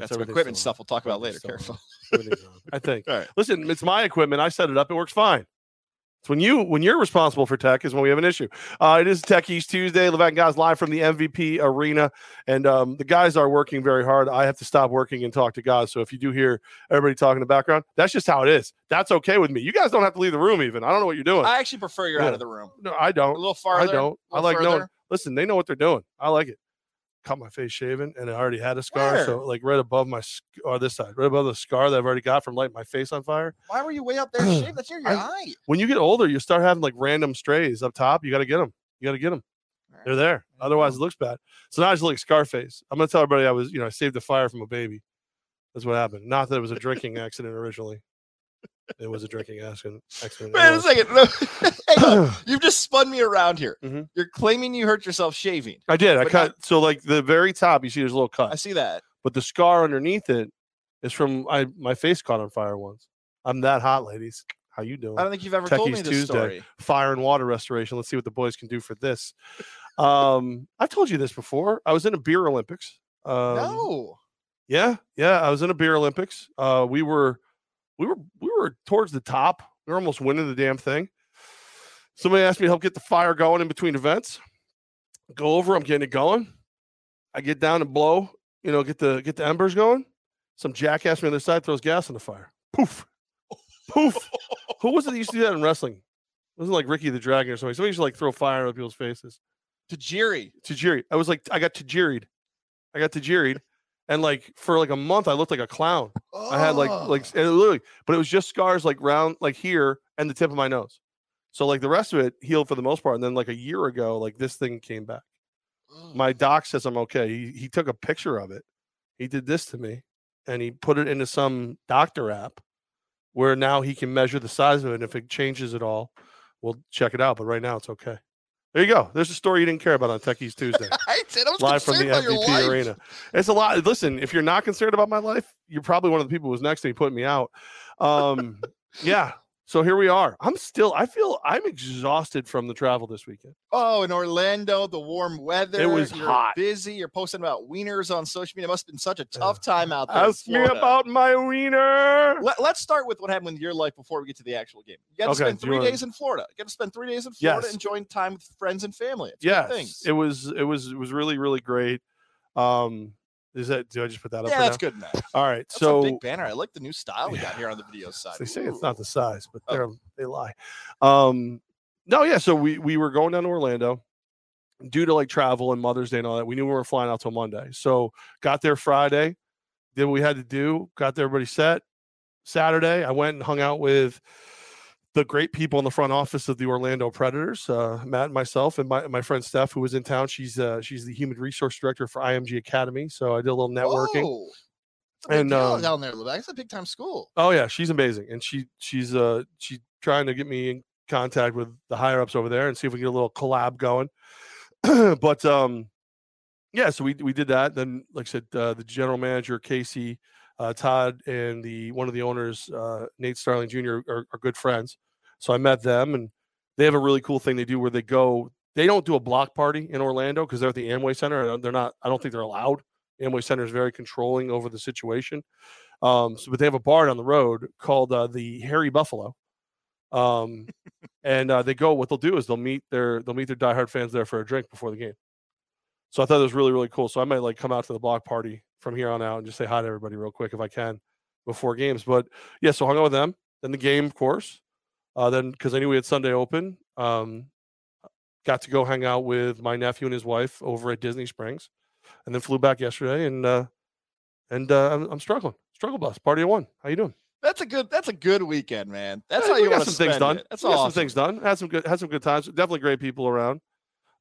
That's some equipment on. stuff we'll talk about later. Everything's Careful. on. Everything's on, I think. All right. Listen, it's my equipment. I set it up. It works fine. It's when you when you're responsible for tech is when we have an issue. Uh, it is Tech East Tuesday. Levant guys live from the MVP arena, and um, the guys are working very hard. I have to stop working and talk to guys. So if you do hear everybody talking in the background, that's just how it is. That's okay with me. You guys don't have to leave the room. Even I don't know what you're doing. I actually prefer you're Yeah. out of the room. no, I don't. A little farther. I don't. I little like knowing. Listen, they know what they're doing. I like it. Cut my face shaven, and I already had a scar. Where? So like right above my or this side, right above the scar that I've already got from lighting my face on fire. Why were you way up there shaved? That's near your I- eye. When you get older, you start having like random strays up top. You got to get them. You got to get them. They're there. Otherwise, it looks bad. So now I just look like Scarface. I'm gonna tell everybody I was, you know, I saved the fire from a baby. That's what happened. Not that it was a drinking accident originally. It was a drinking accident. accident. Wait a second. No. You've just spun me around here. Mhm. You're claiming you hurt yourself shaving. I did. I cut. so like the very top, you see, there's a little cut. I see that. but the scar underneath it is from I my face caught on fire once. I'm that hot, ladies. How you doing? I don't think you've ever told me this Tuesday. story. Fire and water restoration. Let's see what the boys can do for this. Um, I've told you this before. I was in a beer Olympics. Um, no. Yeah, yeah. I was in a beer Olympics. Uh, we were, we were, we were towards the top. We were almost winning the damn thing. Somebody asked me to help get the fire going in between events. Go over. I'm getting it going. I get down and blow. You know, get the get the embers going. Some jackass from the other side throws gas on the fire. Poof, poof. Who was it that used to do that in wrestling? It wasn't like Ricky the Dragon or something. Somebody used to like throw fire in people's faces. Tajiri. Tajiri. I was like, I got Tajiri'd. I got Tajiri'd. And like for like a month, I looked like a clown. I had like Oh. like and it literally, but it was just scars like round like here and the tip of my nose. So like the rest of it healed for the most part. And then like a year ago, like this thing came back. Ugh. My doc says I'm okay. He he took a picture of it. He did this to me and he put it into some doctor app where now he can measure the size of it. And if it changes at all, we'll check it out. But right now it's okay. There you go. There's a story you didn't care about on Techies Tuesday I did. I was live from the concerned about your MVP life. arena. It's a lot. Listen, if you're not concerned about my life, you're probably one of the people who's next to me putting me out. Um, yeah. So here we are. I'm still. I feel I'm exhausted from the travel this weekend. Oh, in Orlando, the warm weather. It was you're hot. Busy. You're posting about wieners on social media. It must have been such a tough time out there. in Ask me about my wiener. Let, us start with what happened with your life before we get to the actual game. You got to Okay, spend three days in Florida. You got to spend three days in Florida Yes. enjoying time with friends and family. It's Yes, it was. It was. It was really, really great. Um, is that? Do I just put that up? yeah, that's now? good, man. All right. That's so big banner. I like the new style we got here on the video side. They say it's not the size, but Oh. they're they lie. Um, no, yeah. So we we were going down to Orlando due to like travel and Mother's Day and all that. We knew we weren't flying out till Monday, so got there Friday, did what we had to do, got there everybody set. Saturday, I went and hung out with the great people in the front office of the Orlando Predators, uh, Matt and myself, and my, my friend Steph, who was in town. She's uh, she's the human resource director for IMG Academy. So I did a little networking. Whoa. It's a big And, um, down there, Levac. It's a big time school. Oh yeah, she's amazing, and she she's uh she's trying to get me in contact with the higher ups over there and see if we can get a little collab going. but um, yeah, so we we did that. Then, like I said, uh, the general manager Casey, uh, Todd, and the one of the owners, uh, Nate Starling Jr. Are, are good friends. So I met them, and they have a really cool thing they do where they go. They don't do a block party in Orlando because they're at the Amway Center. and They're not. I don't think they're allowed. Amway Center is very controlling over the situation. Um, so, but they have a bar down the road called uh, the Harry Buffalo. Um, and uh, they go. What they'll do is they'll meet their they'll meet their diehard fans there for a drink before the game. So I thought it was really really cool. So I might like come out to the block party from here on out and just say hi to everybody real quick if I can before games. But yeah, so hung out with them. Then the game, of course. Uh, then because I knew we had Sunday open, um, got to go hang out with my nephew and his wife over at Disney Springs, and then flew back yesterday. And uh, and uh, I'm, I'm struggling, struggle bus party of one. How you doing? That's a good. That's a good weekend, man. That's Yeah, how you got want to some things done. it. That's got awesome. some things done. Had some good had some good times. Definitely great people around.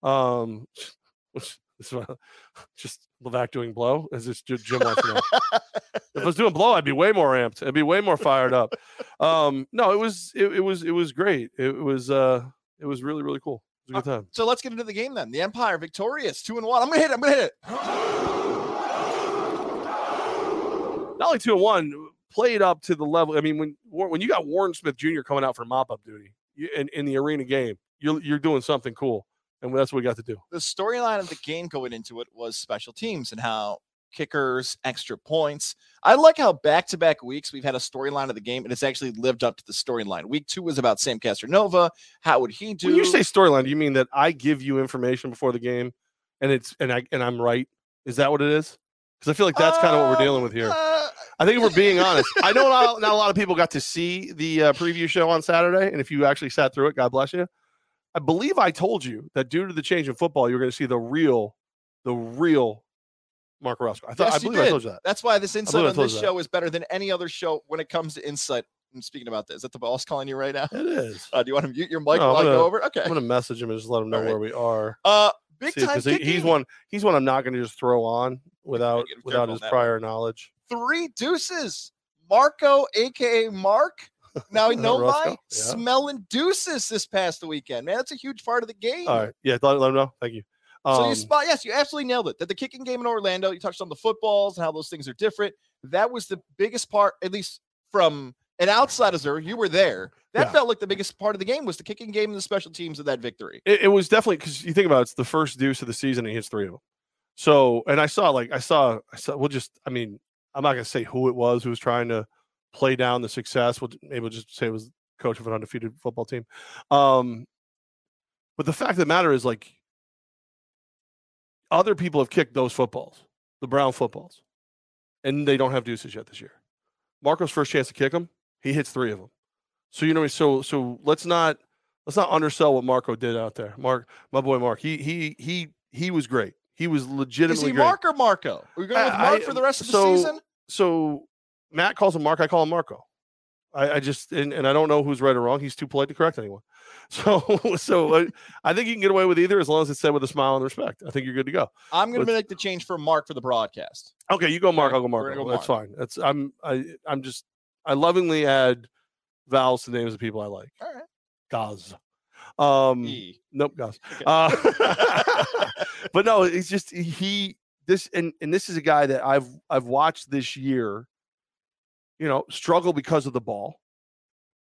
Um, which this is just Levac doing blow as this Jim wants to know. if I was doing blow, I'd be way more amped. I'd be way more fired up. Um, no, it was it, it was it was great. It, was uh it was really really cool. It was a good time. So let's get into the game then. The Empire victorious, two and one. I'm gonna hit it. I'm gonna hit it. Not only two and one, played up to the level. I mean, when when you got Warren Smith Jr. coming out for mop up duty you, in in the arena game, you're you're doing something cool, and that's what we got to do. The storyline of the game going into it was special teams and how kickers, extra points. I like how back to back weeks we've had a storyline of the game and it's actually lived up to the storyline. Week two was about Sam Castronova. How would he do? When you say storyline, do you mean that I give you information before the game and it's and I and I'm right? Is that what it is? Because I feel like that's kind of what we're dealing with here. Uh, I think if we're being honest, I know not, not a lot of people got to see the uh, preview show on Saturday, and if you actually sat through it, God bless you. I believe I told you that due to the change in football, you're going to see the real, the real Mark Roscoe. I thought Yes, I believe I did. told you that. That's why this insight on this show is better than any other show when it comes to insight. I'm speaking about this, is that the boss calling you right now? It is. Uh, do you want to mute your mic No, while I'm I go gonna- over? Okay. I'm going to message him and just let him know right. where we are. Uh, big See, time he- he's one. He's one I'm not going to just throw on without without his that prior knowledge. Three deuces. Marco, aka Mark. Now you know Roscoe, why yeah. smelling deuces this past weekend. Man, that's a huge part of the game. All right. Yeah. Let, let him know. Thank you. So Um, you spot, yes, you absolutely nailed it. That the kicking game in Orlando, you touched on the footballs and how those things are different. That was the biggest part, at least from an outside observer. You were there. That Yeah. felt like the biggest part of the game was the kicking game and the special teams of that victory. it, it was definitely because you think about it, it's the first deuce of the season and he hits three of them. So, and I saw like I saw I saw we'll just I mean I'm not gonna say who it was who was trying to play down the success. We'll maybe we'll just say it was coach of an undefeated football team. Um, but the fact of the matter is like other people have kicked those footballs, the Brown footballs, and they don't have deuces yet this year. Marco's first chance to kick them, he hits three of them. So you know, so so let's not let's not undersell what Marco did out there. Mark, my boy Mark, he he he he was great. He was legitimately. Is he great. Mark or Marco? Are we going with Mark I- for the rest of the so- season? So Matt calls him Mark, I call him Marco. I, I just and, and I don't know who's right or wrong. He's too polite to correct anyone. So so I, I think you can get away with either as long as it's said with a smile and respect. I think you're good to go. I'm going to make the change for Mark for the broadcast. Okay, you go Mark, right, I'll go Marco. go That's fine. That's I'm I I'm just I lovingly add vowels to names of people I like. All right. Gaz. Um E. Nope, Gus. Okay. Uh, but no, it's just he this and and this is a guy that I've I've watched this year, you know, struggle because of the ball.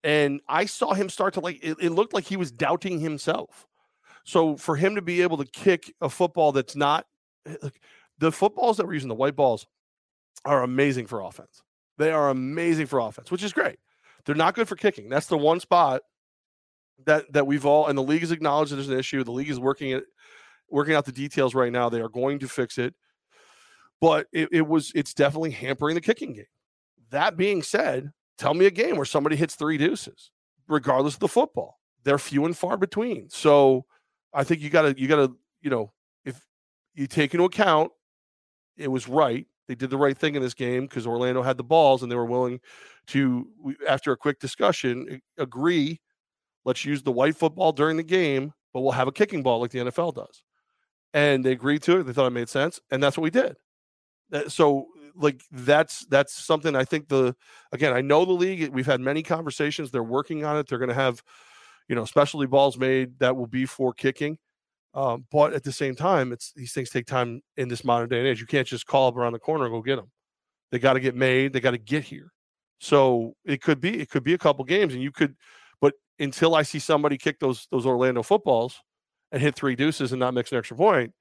And I saw him start to like it, it looked like he was doubting himself. So for him to be able to kick a football that's not eh, like the footballs that we're using, the white balls, are amazing for offense. They are amazing for offense, which is great. They're not good for kicking. That's the one spot that that we've all and the league has acknowledged that there's an issue. The league is working it, working out the details right now. They are going to fix it, but it, it was it's definitely hampering the kicking game. That being said, tell me a game where somebody hits three deuces, regardless of the football. They're few and far between. So I think you gotta you gotta you know if you take into account it was right. They did the right thing in this game because Orlando had the balls and they were willing to, after a quick discussion, agree let's use the white football during the game, but we'll have a kicking ball like the NFL does. And they agreed to it. They thought it made sense, and that's what we did. So, like that's that's something I think the again I know the league. We've had many conversations. They're working on it. They're going to have, you know, specialty balls made that will be for kicking. Um, but at the same time, it's these things take time in this modern day and age. You can't just call up around the corner and go get them. They got to get made. They got to get here. So it could be it could be a couple games, and you could. But until I see somebody kick those those Orlando footballs and hit three deuces and not mix an extra point,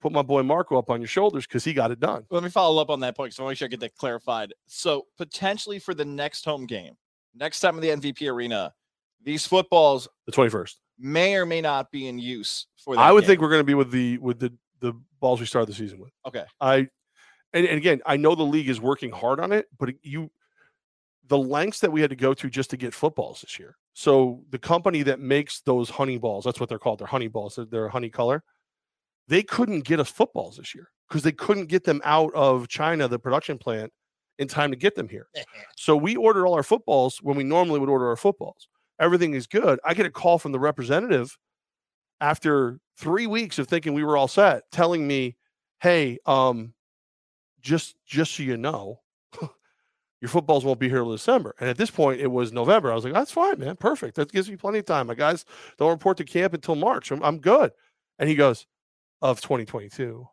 put my boy Marco up on your shoulders because he got it done. Let me follow up on that point because I want to make sure I get that clarified. So potentially for the next home game, next time in the MVP arena, these footballs The twenty first. may or may not be in use for that. I would game. think we're going to be with the with the the balls we started the season with. Okay. I and, and again, I know the league is working hard on it, but you the lengths that we had to go to just to get footballs this year. So the company that makes those honey balls, that's what they're called. They're honey balls. They're, they're honey color. They couldn't get us footballs this year because they couldn't get them out of China, the production plant, in time to get them here. So we ordered all our footballs when we normally would order our footballs. Everything is good. I get a call from the representative after three weeks of thinking we were all set, telling me, "Hey, um, just just so you know, your footballs won't be here till December." And at this point, it was November. I was like, "That's fine, man. Perfect. That gives me plenty of time. My guys don't report to camp until March. I'm, I'm good." And he goes, "Of 2022."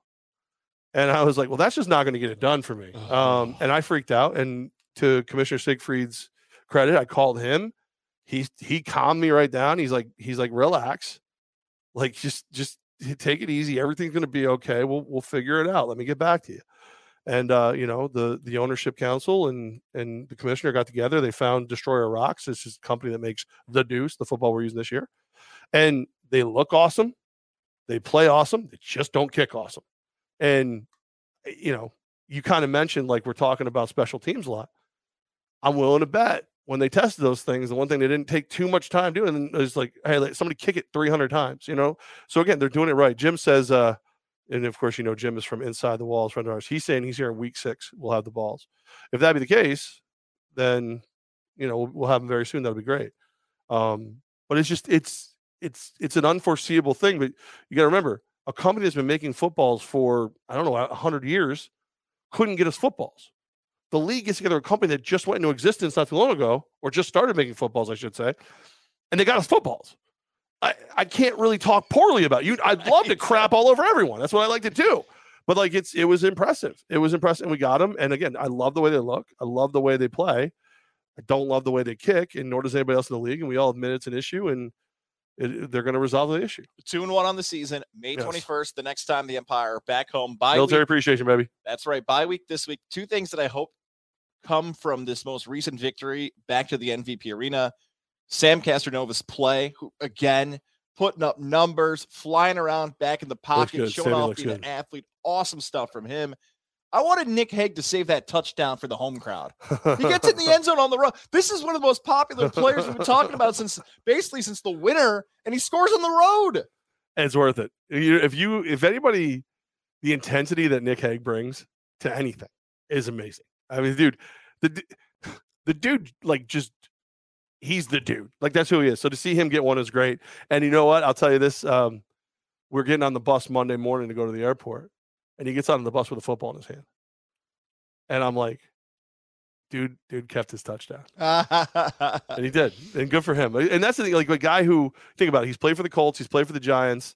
And I was like, "Well, that's just not going to get it done for me." Um, and I freaked out. And to Commissioner Siegfried's credit, I called him. He he calmed me right down. He's like he's like relax, like just just take it easy. Everything's going to be okay. We'll we'll figure it out. Let me get back to you. And uh, you know, the the ownership council and and the commissioner got together. They found Destroyer Rocks. This is a company that makes the Deuce, the football we're using this year, and they look awesome. They play awesome. They just don't kick awesome. And eh, you know, you kind of mentioned like we're talking about special teams a lot. I'm willing to bet when they tested those things, the one thing they didn't take too much time doing is like, hey, let somebody kick it 300 times, you know? So again, they're doing it right. Jim says, uh, and of course, you know, Jim is from inside the walls, friend of ours. He's saying he's here in week six. We'll have the balls. If that be the case, then, you know, we'll, we'll have them very soon. That'll be great. Um, but it's just, it's, it's, it's an unforeseeable thing. But you got to remember, a company that's been making footballs for, I don't know, 100 years couldn't get us footballs the league gets together a company that just went into existence not too long ago, or just started making footballs, I should say, and they got us footballs. I, I can't really talk poorly about you. I'd love to crap all over everyone. That's what I like to do. But like it's it was impressive. It was impressive, and we got them. And again, I love the way they look. I love the way they play. I don't love the way they kick, and nor does anybody else in the league. And we all admit it's an issue, and it, they're going to resolve the issue. Two and one on the season, May twenty first. Yes. The next time the Empire back home by military week. appreciation, baby. That's right. Bye week this week. Two things that I hope come from this most recent victory back to the MVP arena. Sam Castronova's play, who again putting up numbers, flying around back in the pocket, showing Sammy off being good. an athlete. Awesome stuff from him. I wanted Nick Hague to save that touchdown for the home crowd. He gets in the end zone on the run. This is one of the most popular players we've been talking about since basically since the winner, and he scores on the road. And it's worth it. If you, if anybody, the intensity that Nick Hague brings to anything is amazing. I mean, dude, the the dude like just he's the dude. Like that's who he is. So to see him get one is great. And you know what? I'll tell you this. Um, we're getting on the bus Monday morning to go to the airport, and he gets on the bus with a football in his hand. And I'm like, dude, dude kept his touchdown. and he did. And good for him. And that's the thing, like a guy who think about it, he's played for the Colts, he's played for the Giants.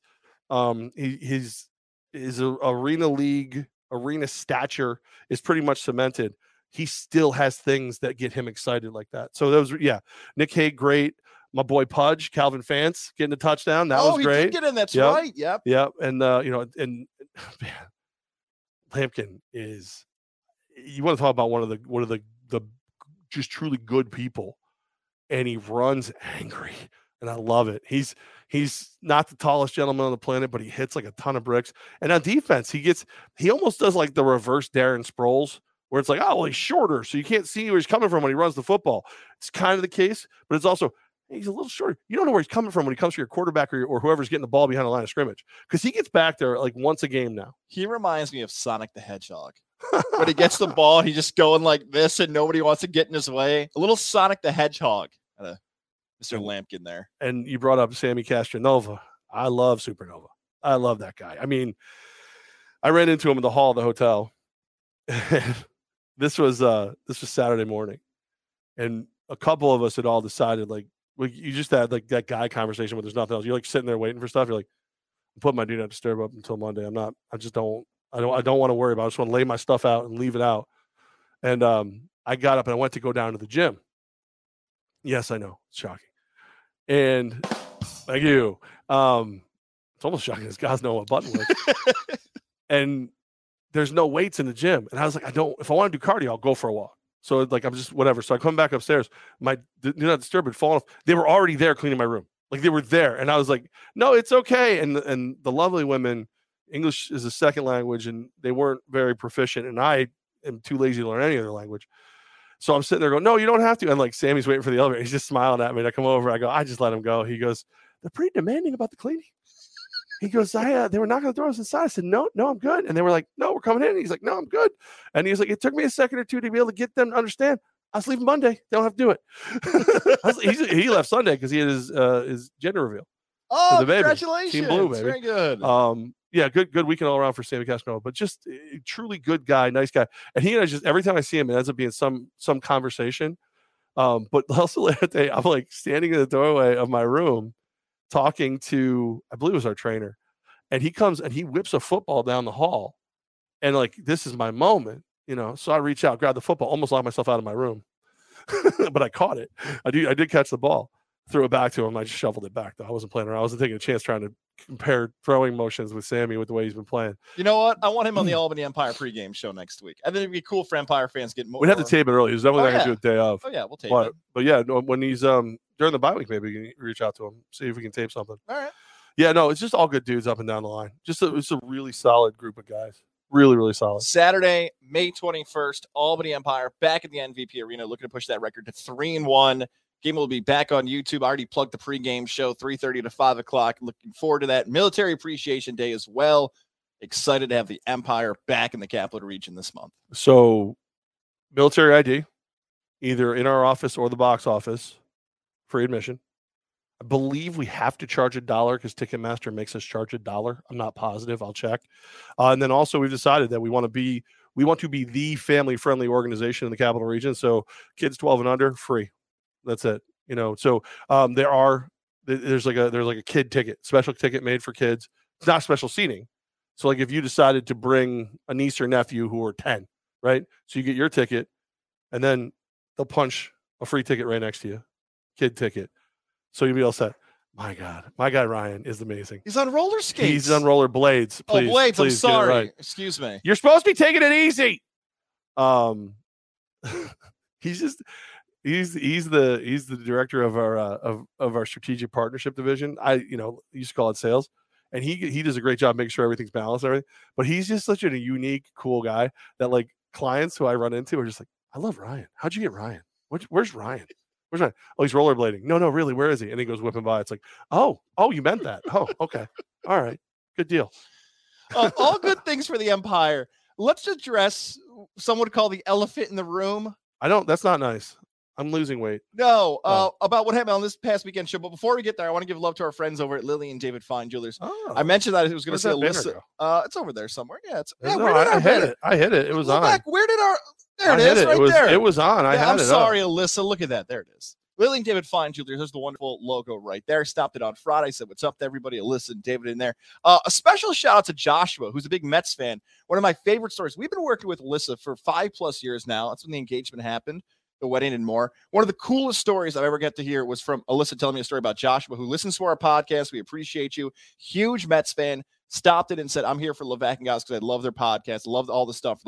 Um, he he's his arena league, arena stature is pretty much cemented he still has things that get him excited like that. So those, yeah, Nick Hague, great. My boy Pudge, Calvin Fance, getting a touchdown. That oh, was great. get in. That's yep. right. Yep. Yep. And uh, you know, and man, Lampkin is. You want to talk about one of the one of the the just truly good people, and he runs angry, and I love it. He's he's not the tallest gentleman on the planet, but he hits like a ton of bricks. And on defense, he gets he almost does like the reverse Darren Sproles where it's like, oh, well, he's shorter, so you can't see where he's coming from when he runs the football. It's kind of the case, but it's also he's a little short. You don't know where he's coming from when he comes to your quarterback or, or whoever's getting the ball behind the line of scrimmage because he gets back there like once a game now. He reminds me of Sonic the Hedgehog. when he gets the ball, he's just going like this, and nobody wants to get in his way. A little Sonic the Hedgehog, uh, Mr. Lampkin there. And you brought up Sammy Castronova. I love Supernova. I love that guy. I mean, I ran into him in the hall of the hotel. this was uh this was Saturday morning, and a couple of us had all decided like well, you just had like that guy conversation where there's nothing else. You're like sitting there waiting for stuff. You're like, I'm putting my do not disturb up until Monday. I'm not. I just don't. I don't. I don't want to worry about. It. I just want to lay my stuff out and leave it out. And um, I got up and I went to go down to the gym. Yes, I know. It's shocking. And thank you. Um, it's almost shocking. This guy's know what button was. and there's no weights in the gym. And I was like, I don't, if I want to do cardio, I'll go for a walk. So like, I'm just whatever. So I come back upstairs. My do not disturb had fallen off. They were already there cleaning my room. Like they were there. And I was like, no, it's okay. And, and the lovely women, English is a second language and they weren't very proficient. And I am too lazy to learn any other language. So I'm sitting there going, no, you don't have to. And like Sammy's waiting for the elevator. He's just smiling at me. And I come over. I go, I just let him go. He goes, they're pretty demanding about the cleaning he goes, I, uh, they were not going to throw us inside. I said, no, no, I'm good. And they were like, no, we're coming in. And he's like, no, I'm good. And he's like, it took me a second or two to be able to get them to understand. I was leaving Monday. They don't have to do it. was, he left Sunday because he had his uh, his gender reveal. Oh, the baby. congratulations! Team Blue, baby. Very good. Um, yeah, good good weekend all around for Sammy Castro, but just eh, truly good guy, nice guy. And he and I just every time I see him, it ends up being some some conversation. Um, but also day, I'm like standing in the doorway of my room, talking to I believe it was our trainer, and he comes and he whips a football down the hall, and like this is my moment, you know. So I reach out, grab the football, almost locked myself out of my room, but I caught it. I do I did catch the ball, threw it back to him. I just shoveled it back though. I wasn't playing around. I wasn't taking a chance trying to compare throwing motions with Sammy with the way he's been playing. You know what? I want him on the Albany Empire pregame show next week. I think it'd be cool for Empire fans getting more. We'd have to tape it early. He's definitely Oh, not gonna yeah. do it day of. Oh yeah, we'll tape But it. but yeah, when he's um during the bye week, maybe we can reach out to him, see if we can tape something. All right. Yeah, no, it's just all good dudes up and down the line. Just a, it's a really solid group of guys. Really, really solid. Saturday, May 21st, Albany Empire back at the MVP Arena, looking to push that record to three and one. Game will be back on YouTube. I already plugged the pregame show, 3:30 to 5 o'clock. Looking forward to that. Military Appreciation Day as well. Excited to have the Empire back in the capital region this month. So, military ID, either in our office or the box office, free admission. I believe we have to charge a dollar because Ticketmaster makes us charge a dollar. I'm not positive. I'll check. Uh, and then also we've decided that we want to be we want to be the family friendly organization in the capital region. So kids 12 and under, free. That's it. You know. So um, there are there's like a there's like a kid ticket, special ticket made for kids. It's not special seating. So like if you decided to bring a niece or nephew who are 10, right? So you get your ticket, and then they'll punch a free ticket right next to you, kid ticket. So you'll be all set. My God, my guy Ryan is amazing. He's on roller skates. He's on roller blades. Oh, Please, Blades, I'm please it sorry. right. Excuse me. You're supposed to be taking it easy. Um, he's just he's he's the he's the director of our uh, of of our strategic partnership division. I you know used to call it sales, and he he does a great job making sure everything's balanced. and Everything, but he's just such a unique, cool guy that like clients who I run into are just like, I love Ryan. How'd you get Ryan? Where's, where's Ryan? Where's Ryan? Oh, he's rollerblading. No, no, really, where is he? And he goes whipping by. It's like, oh, oh, you meant that. Oh, okay, all right, good deal. Uh, all good things for the Empire. Let's address some would call the elephant in the room. I don't. That's not nice. I'm losing weight. No, uh, Oh. about what happened on this past weekend show. But before we get there, I want to give love to our friends over at Lily and David Fine Jewelers. Oh, I mentioned that it was going to say Alyssa. Uh, it's over there somewhere. Yeah, it's yeah. No, I, I hit it. I hit it. It was on. back. Where did our? There I it hit is, it. right it was, there. It was on. I Yeah, had I'm it. sorry, Up. Alyssa. Look at that. There it is. Lily and David Fine Jewelers. There's the wonderful logo right there. Stopped it on Friday. Said what's up to everybody. Alyssa and David in there. Uh, a special shout out to Joshua, who's a big Mets fan. One of my favorite stories. We've been working with Alyssa for five plus years now. That's when the engagement happened, the wedding, and more. One of the coolest stories I've ever got to hear was from Alyssa telling me a story about Joshua, who listens to our podcast. We appreciate you. Huge Mets fan. Stopped it and said, I'm here for Levac and guys because I love their podcast. Love all the stuff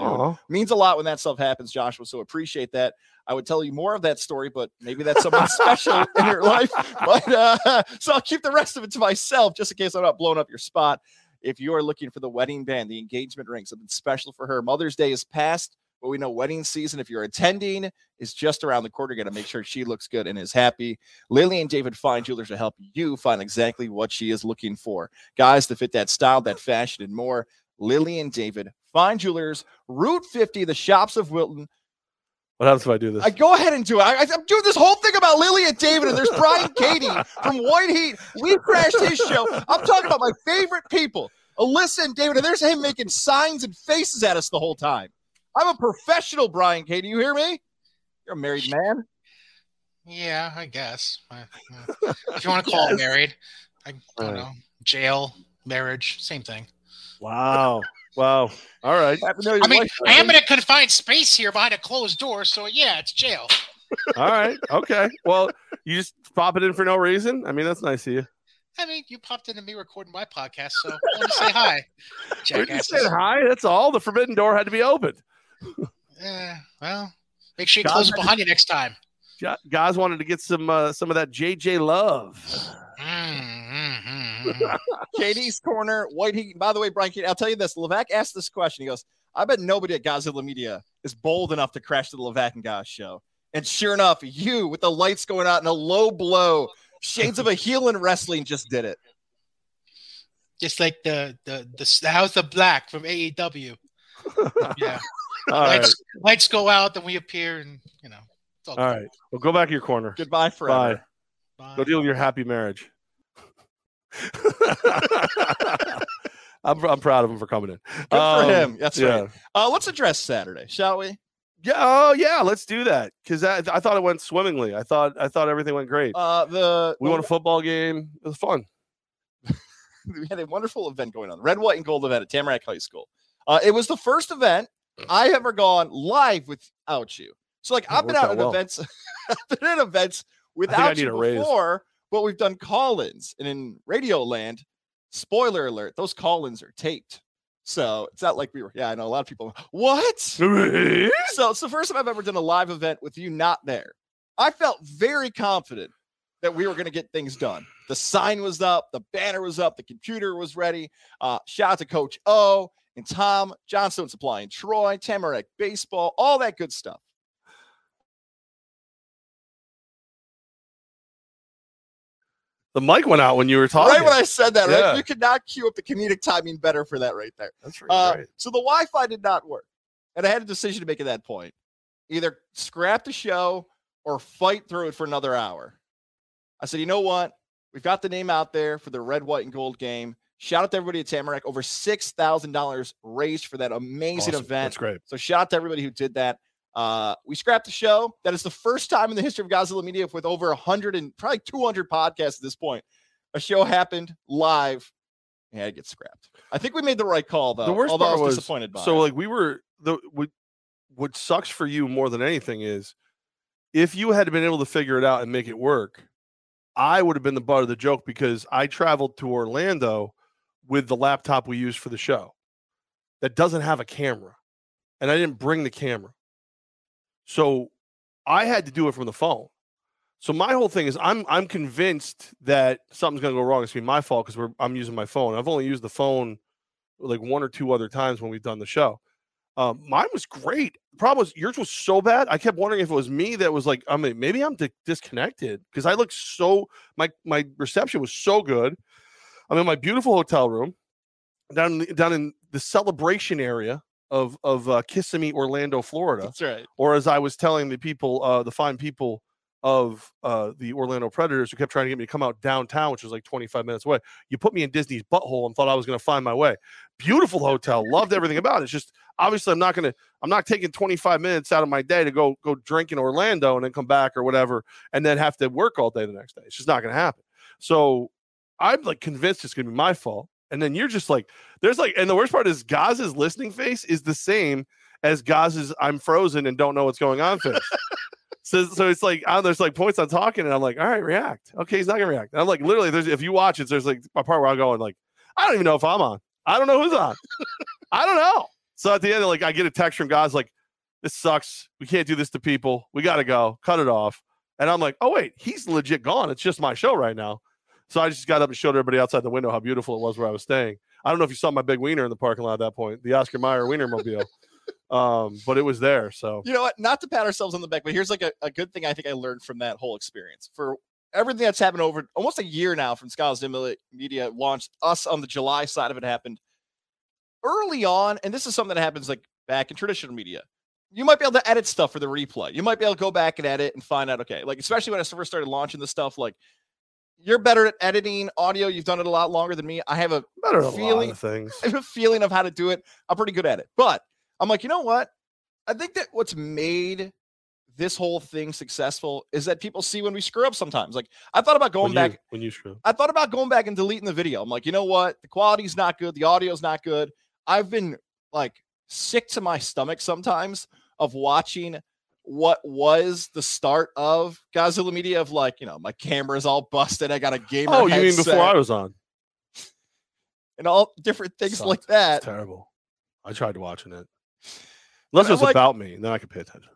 means a lot when that stuff happens, Joshua. So appreciate that. I would tell you more of that story, but maybe that's someone special in your life. But uh, so I'll keep the rest of it to myself just in case I'm not blowing up your spot. If you are looking for the wedding band, the engagement ring, something special for her, Mother's Day is past, but we know wedding season, if you're attending, is just around the corner. Got to make sure she looks good and is happy. Lily and David Fine Jewelers to help you find exactly what she is looking for. Guys to fit that style, that fashion, and more. Lily and David Fine Jewelers, Route 50, the shops of Wilton. What happens if I do this? I go ahead and do it. I, am doing this whole thing about Lily and David, and there's Brian Katie from White Heat. We crashed his show. I'm talking about my favorite people, Alyssa and David, and there's him making signs and faces at us the whole time. I'm a professional, Brian K. Do You hear me? You're a married man. Yeah, I guess. If you want to call it married, I, I don't Right. know. Jail, marriage, same thing. wow. Wow. All right. Happy to know I mean, wife, I am in a confined space here behind a closed door, so yeah, it's jail. All right. Okay. Well, you just pop it in for no reason. I mean, that's nice of you. I mean, you popped into me recording my podcast, so I want to say hi. We're just Jackasses. saying hi. That's all. The forbidden door had to be opened. Eh, well, make sure you God, close it I behind you next time. Guys wanted to get some uh, some of that JJ love. Mm, mm, mm, mm. Katie's corner, White Heat. By the way, Brian Katie, I'll tell you this. Levac asked this question. He goes, I bet nobody at Godzilla Media is bold enough to crash the Levac and Goz show. And sure enough, you with the lights going out and a low blow, shades of a heel in wrestling just did it. Just like the the the, the House of Black from AEW. Yeah, All right. lights lights go out, then we appear, and you know. It's all, All good. right. Well, go back to your corner. Goodbye forever. Bye. Bye. Go deal with your happy marriage. I'm, I'm proud of him for coming in. Good for Um, him. That's yeah. right. Uh, let's address Saturday, shall we? Yeah. Oh, yeah. Let's do that because I, I thought it went swimmingly. I thought I thought everything went great. Uh, the we won a football game. It was fun. we had a wonderful event going on. Red, White, and Gold event at Tamarac High School. Uh, it was the first event I have ever gone live without you. So, like, I've been out out at well. events, I've been at events without you before, but we've done call-ins and in Radio Land. Spoiler alert: those call-ins are taped, so it's not like we were. Yeah, I know a lot of people. What? so it's the first time I've ever done a live event with you not there. I felt very confident that we were going to get things done. The sign was up, the banner was up, the computer was ready. Uh, shout out to Coach O and Tom Johnstone Supply and Troy, Tamarac Baseball, all that good stuff. The mic went out when you were talking. Right when I said that, Yeah. right? You could not cue up the comedic timing better for that right there. That's Uh, right. So the Wi-Fi did not work, and I had a decision to make at that point: either scrap the show or fight through it for another hour. I said, you know what? We've got the name out there for the red, white, and gold game. Shout out to everybody at Tamarac. Over six thousand dollars raised for that amazing Awesome. event. That's great. So shout out to everybody who did that. Uh, we scrapped the show. That is the first time in the history of Godzilla Media with over 100 and probably 200 podcasts at this point. A show happened live and it gets scrapped. I think we made the right call though. the worst although part I was, was disappointed by so like we were the what what sucks for you more than anything is if you had been able to figure it out and make it work i would have been the butt of the joke because i traveled to orlando with the laptop we used for the show that doesn't have a camera and i didn't bring the camera so i had to do it from the phone so my whole thing is i'm i'm convinced that something's to go wrong it's to be my fault because i'm using my phone i've only used the phone like one or two other times when we've done the show. Um, mine was great. The problem was yours was so bad. I kept wondering if it was me that was like, I mean, maybe I'm di- disconnected because I looked so my my reception was so good. I'm in my beautiful hotel room down in the, down in the celebration area of of uh, Kissimmee, Orlando, Florida That's right. or as I was telling the people, uh, the fine people of uh, the Orlando Predators who kept trying to get me to come out downtown, which was like 25 minutes away. You put me in Disney's butthole and thought I was going to find my way. Beautiful hotel, loved everything about it. It's just obviously I'm not going to, I'm not taking 25 minutes out of my day to go go drink in Orlando and then come back or whatever, and then have to work all day the next day. It's just not going to happen. So I'm like convinced it's going to be my fault. And then you're just like, there's like, and the worst part is Goz's listening face is the same as Goz's I'm frozen and don't know what's going on face. so, so it's like I don't know, there's like points I'm talking and I'm like, all right, react. Okay, he's not gonna react. And I'm like, literally, there's if you watch it, there's like a part where I'm going like, I don't even know if I'm on. I don't know who's on. I don't know. So at the end, like I get a text from Gaz like, this sucks. We can't do this to people. We gotta go. Cut it off. And I'm like, oh wait, he's legit gone. It's just my show right now. So I just got up and showed everybody outside the window how beautiful it was where I was staying. I don't know if you saw my big wiener in the parking lot at that point, the Oscar Mayer wiener mobile. um, but it was there. So You know what? Not to pat ourselves on the back, but here's like a, a good thing I think I learned from that whole experience. For everything that's happened over almost a year now from Scholars Media launched, us on the July side of it happened early on. And this is something that happens like back in traditional media. You might be able to edit stuff for the replay. You might be able to go back and edit and find out, okay, like especially when I first started launching this stuff, like you're better at editing audio. You've done it a lot longer than me. I have a better a feeling- of things. I have a feeling of how to do it. I'm pretty good at it. But I'm like, you know what? I think that what's made this whole thing successful is that people see when we screw up sometimes. Like I thought about going when back. you, when you screw. I thought about going back and deleting the video. I'm like, you know what? The quality's not good. The audio's not good. I've been like sick to my stomach sometimes of watching what was the start of Godzilla Media of like, you know, my camera's all busted. I got a gamer. Oh, you mean before I was on? and all different things like that. It's terrible. I tried watching it. Unless it was like- about me, then I could pay attention.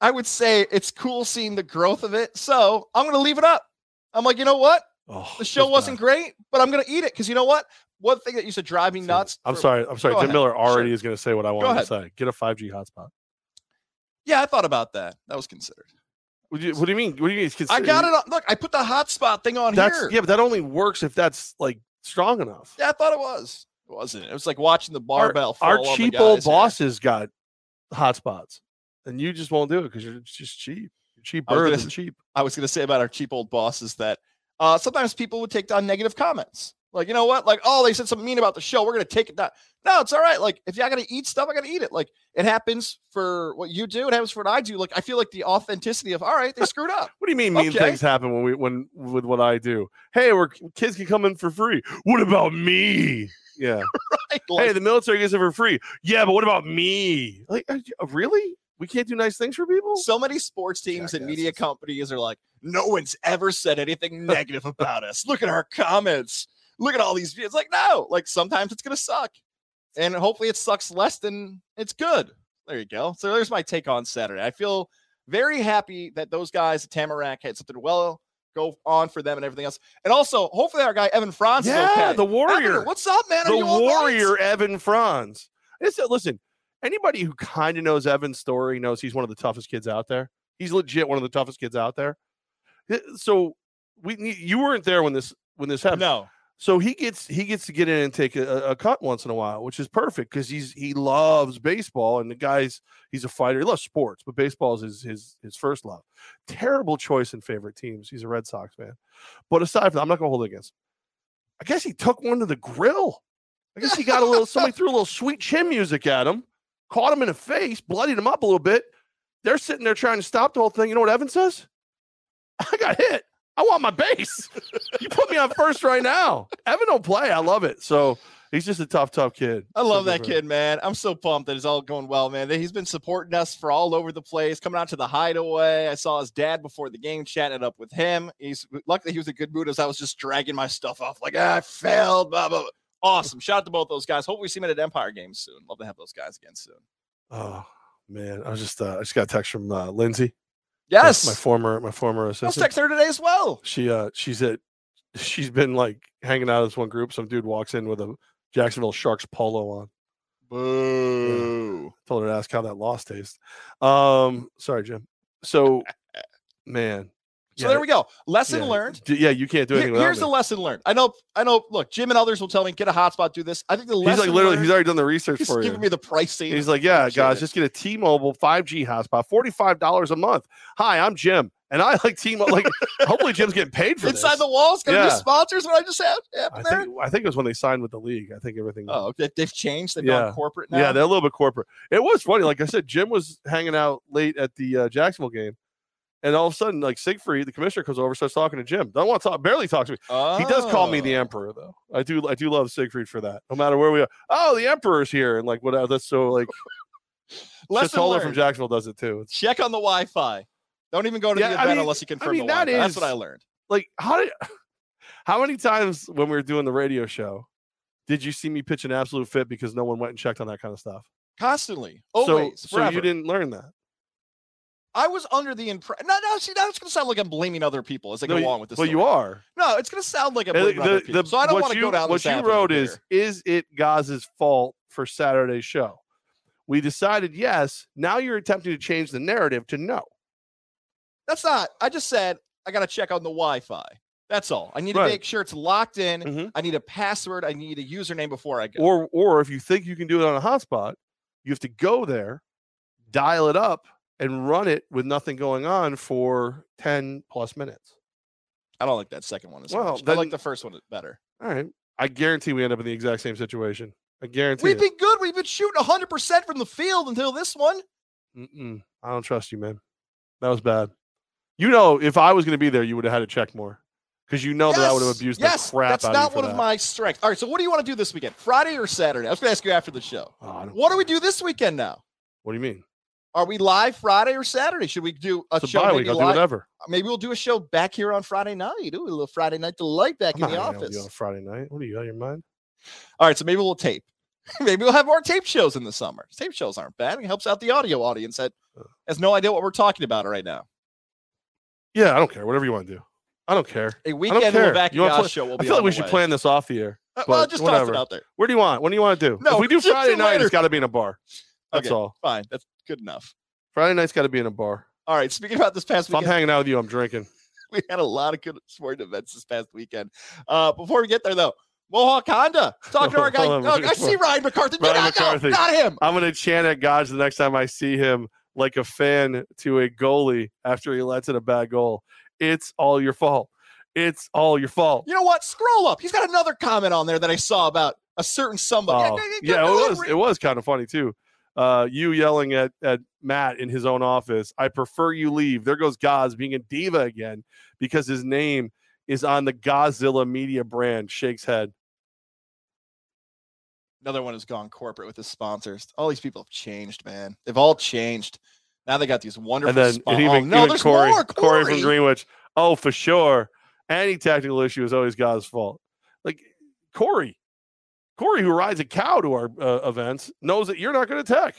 I would say it's cool seeing the growth of it. So I'm going to leave it up. I'm like, you know what? Oh, The show wasn't bad. great, but I'm going to eat it because you know what? One thing that used to drive me nuts. I'm for- sorry. I'm sorry. Tim ahead. Miller already Sure. is going to say what I wanted to say. Get a 5G hotspot. Yeah, I thought about that. That was considered. What do you, what do you mean? What do you mean? It's I got it. On, look, I put the hotspot thing on That's here. yeah, but that only works if that's like strong enough. Yeah, I thought it was. It wasn't. It was like watching the barbell. Our, the cheap old guys here. bosses got hotspots, and you just won't do it because you're just cheap. You're cheap I was bird cheap. I was going to say about our cheap old bosses that uh, sometimes people would take down negative comments. Like, you know what? Like, oh, they said something mean about the show. We're going to take it down. No, it's all right. Like, if I got to eat stuff, I got to eat it. Like, it happens for what you do. It happens for what I do. Like, I feel like the authenticity of, all right, they screwed up. What do you mean mean Okay. things happen when we when with what I do? Hey, we're kids can come in for free. What about me? Yeah. Right? hey, the military gets it for free. Yeah, but what about me? Like, you- really? We can't do nice things for people? so many sports teams and media companies are like, no one's ever said anything negative about us. Look at our comments. Look at all these views. It's like, no, like sometimes it's gonna suck. And hopefully it sucks less than it's good. There you go. So there's my take on Saturday. I feel very happy that those guys at Tamarac had something well go on for them and everything else. And also, hopefully our guy Evan Franz is Yeah, okay. the warrior. Evan, what's up, man? Are the you all right? warrior Evan Franz. It's, uh, listen, anybody who kind of knows Evan's story knows he's one of the toughest kids out there. He's legit one of the toughest kids out there. So we you weren't there when this when this happened. No. So he gets he gets to get in and take a, a cut once in a while, which is perfect because he's he loves baseball and the guy's he's a fighter. He loves sports, but baseball is his his his first love. Terrible choice in favorite teams. He's a Red Sox man, But aside from that, I'm not gonna hold it against him. I guess he took one to the grill. I guess he got a little somebody threw a little sweet chin music at him, caught him in the face, bloodied him up a little bit. They're sitting there trying to stop the whole thing. You know what Evan says? I got hit. I want my base. you put me on first right now. Evan don't play. I love it. So he's just a tough, tough kid. I love that kid, man. I'm so pumped that it's all going well, man. That He's been supporting us for all over the place, coming out to the hideaway. I saw his dad before the game, chatting up with him. He's luckily he was in good mood as I was just dragging my stuff off, like ah, I failed. Blah, blah, blah. Awesome. Shout out to both those guys. Hope we see them at Empire games soon. Love to have those guys again soon. Oh man, I was just uh, I just got a text from uh, Lindsay. Yes. my former my former I was assistant. texting her today as well. She uh she's at she's been like hanging out in this one group. Some dude walks in with a Jacksonville Sharks polo on. Boo. Told her to ask how that loss tastes. Um, sorry, Jim. So, man. So there we go. Lesson yeah. learned. Yeah, you can't do anything. here's the lesson learned. I know, I know. Look, Jim and others will tell me get a hotspot, do this. I think the He's lesson like literally. learned- He's already done the research he's for you. giving me the pricing. He's like, yeah, Appreciate guys, it. just get a T-Mobile 5G hotspot, forty-five dollars a month. Hi, I'm Jim, and I like T-Mobile. Like, hopefully, Jim's getting paid for inside this. the walls. Gonna Yeah. sponsors. What I just had I there. think I think it was when they signed with the league. I think everything. Oh, they, they've changed. They've Yeah. gone corporate now. yeah, they're a little bit corporate. It was funny. Like I said, Jim was hanging out late at the uh, Jacksonville game, and all of a sudden, like Siegfried, the commissioner, comes over, starts talking to Jim. Don't want to talk. Barely talks to me. He does call me the Oh. emperor, though. I do. I do love Siegfried for that. No matter where we are. Oh, the emperor's here, and like whatever. Uh, that's so like. Lesson learned. from Jacksonville does it too. It's Check on the Wi-Fi. Don't even go to Yeah, the I event mean- unless you confirm mean, the that Wi-Fi. That's what I learned. like how did how many times when we were doing the radio show did you see me pitch an absolute fit because no one went and checked on that kind of stuff? Constantly, so always, so forever. you didn't learn that. I was under the impression. No, no. See, now it's gonna sound like I'm blaming other people as I go you- along with this. well, you are. No, it's gonna sound like I'm And blaming other people. so I don't want to go down. What you wrote here. is: Is it Goz's fault for Saturday's show? We decided yes. Now you're attempting to change the narrative to no. That's not. I just said I got to check on the Wi-Fi. That's all. I need Right. to make sure it's locked in. Mhm. I need a password. I need a username before I go. Or or if you think you can do it on a hotspot, you have to go there, dial it up, and run it with nothing going on for ten plus minutes. I don't like that second one as Well, much. I like the first one better. All right. I guarantee we end up in the exact same situation. I guarantee. We've it. been good. We've been shooting 100% from the field until this one. Mm-mm. I don't trust you, man. That was bad. You know, if I was going to be there, you would have had to check more because you know that I would have Yes, abused yes, the crap That's out of you not one that. of my strengths. All right. So, what do you want to do this weekend? Friday or Saturday? I was going to ask you after the show. Oh, What do we do this weekend now? What do you mean? Are we live Friday or Saturday? Should we do a It's show? bye maybe. I'll do whatever. Maybe we'll do a show back here on Friday night. Do a little Friday night delight back I'm in the hanging out with office. you on Friday night. What are you out of your mind? All right, so maybe we'll tape. maybe we'll have more tape shows in the summer. Tape shows aren't bad. It helps out the audio audience that Uh. has no idea what we're talking about right now. Yeah, I don't care. Whatever you want to do. I don't care. A I don't weekend care. Levac You Goz play- show will I feel like we should way. plan this off the air. Uh, well, just toss it out there. Where do you want? What do you want to do? No, if we do do Friday night, later. it's got to be in a bar. That's Okay. all. Fine, that's good enough. Friday night's got to be in a bar. All right, speaking about this past If I'm hanging out with you, I'm drinking. we had a lot of good sporting events this past weekend. Uh, before we get there, though, Mohawk Honda. Talk to our guy. Oh, I see Ryan McCarthy. Ryan no, no, not him. I'm going to chant at Godge the next time I see him like a fan to a goalie after he lets in a bad goal. It's all your fault. It's all your fault. You know what? Scroll up. He's got another comment on there that I saw about a certain somebody. Oh, yeah, it was it was kind of funny too. Uh, you yelling at at Matt in his own office. I prefer you leave. There goes Goz being a diva again because his name is on the Godzilla media brand. Shakes head. Another one has gone corporate with his sponsors. All these people have changed, man. They've all changed. Now they got these wonderful. And then spon- and oh, even, no, even there's Corey, more. Corey Corey from Greenwich. Oh, for sure. Any technical issue is always Goz's fault. Like Corey, Corey, who rides a cow to our uh, events, knows that you're not going to tech.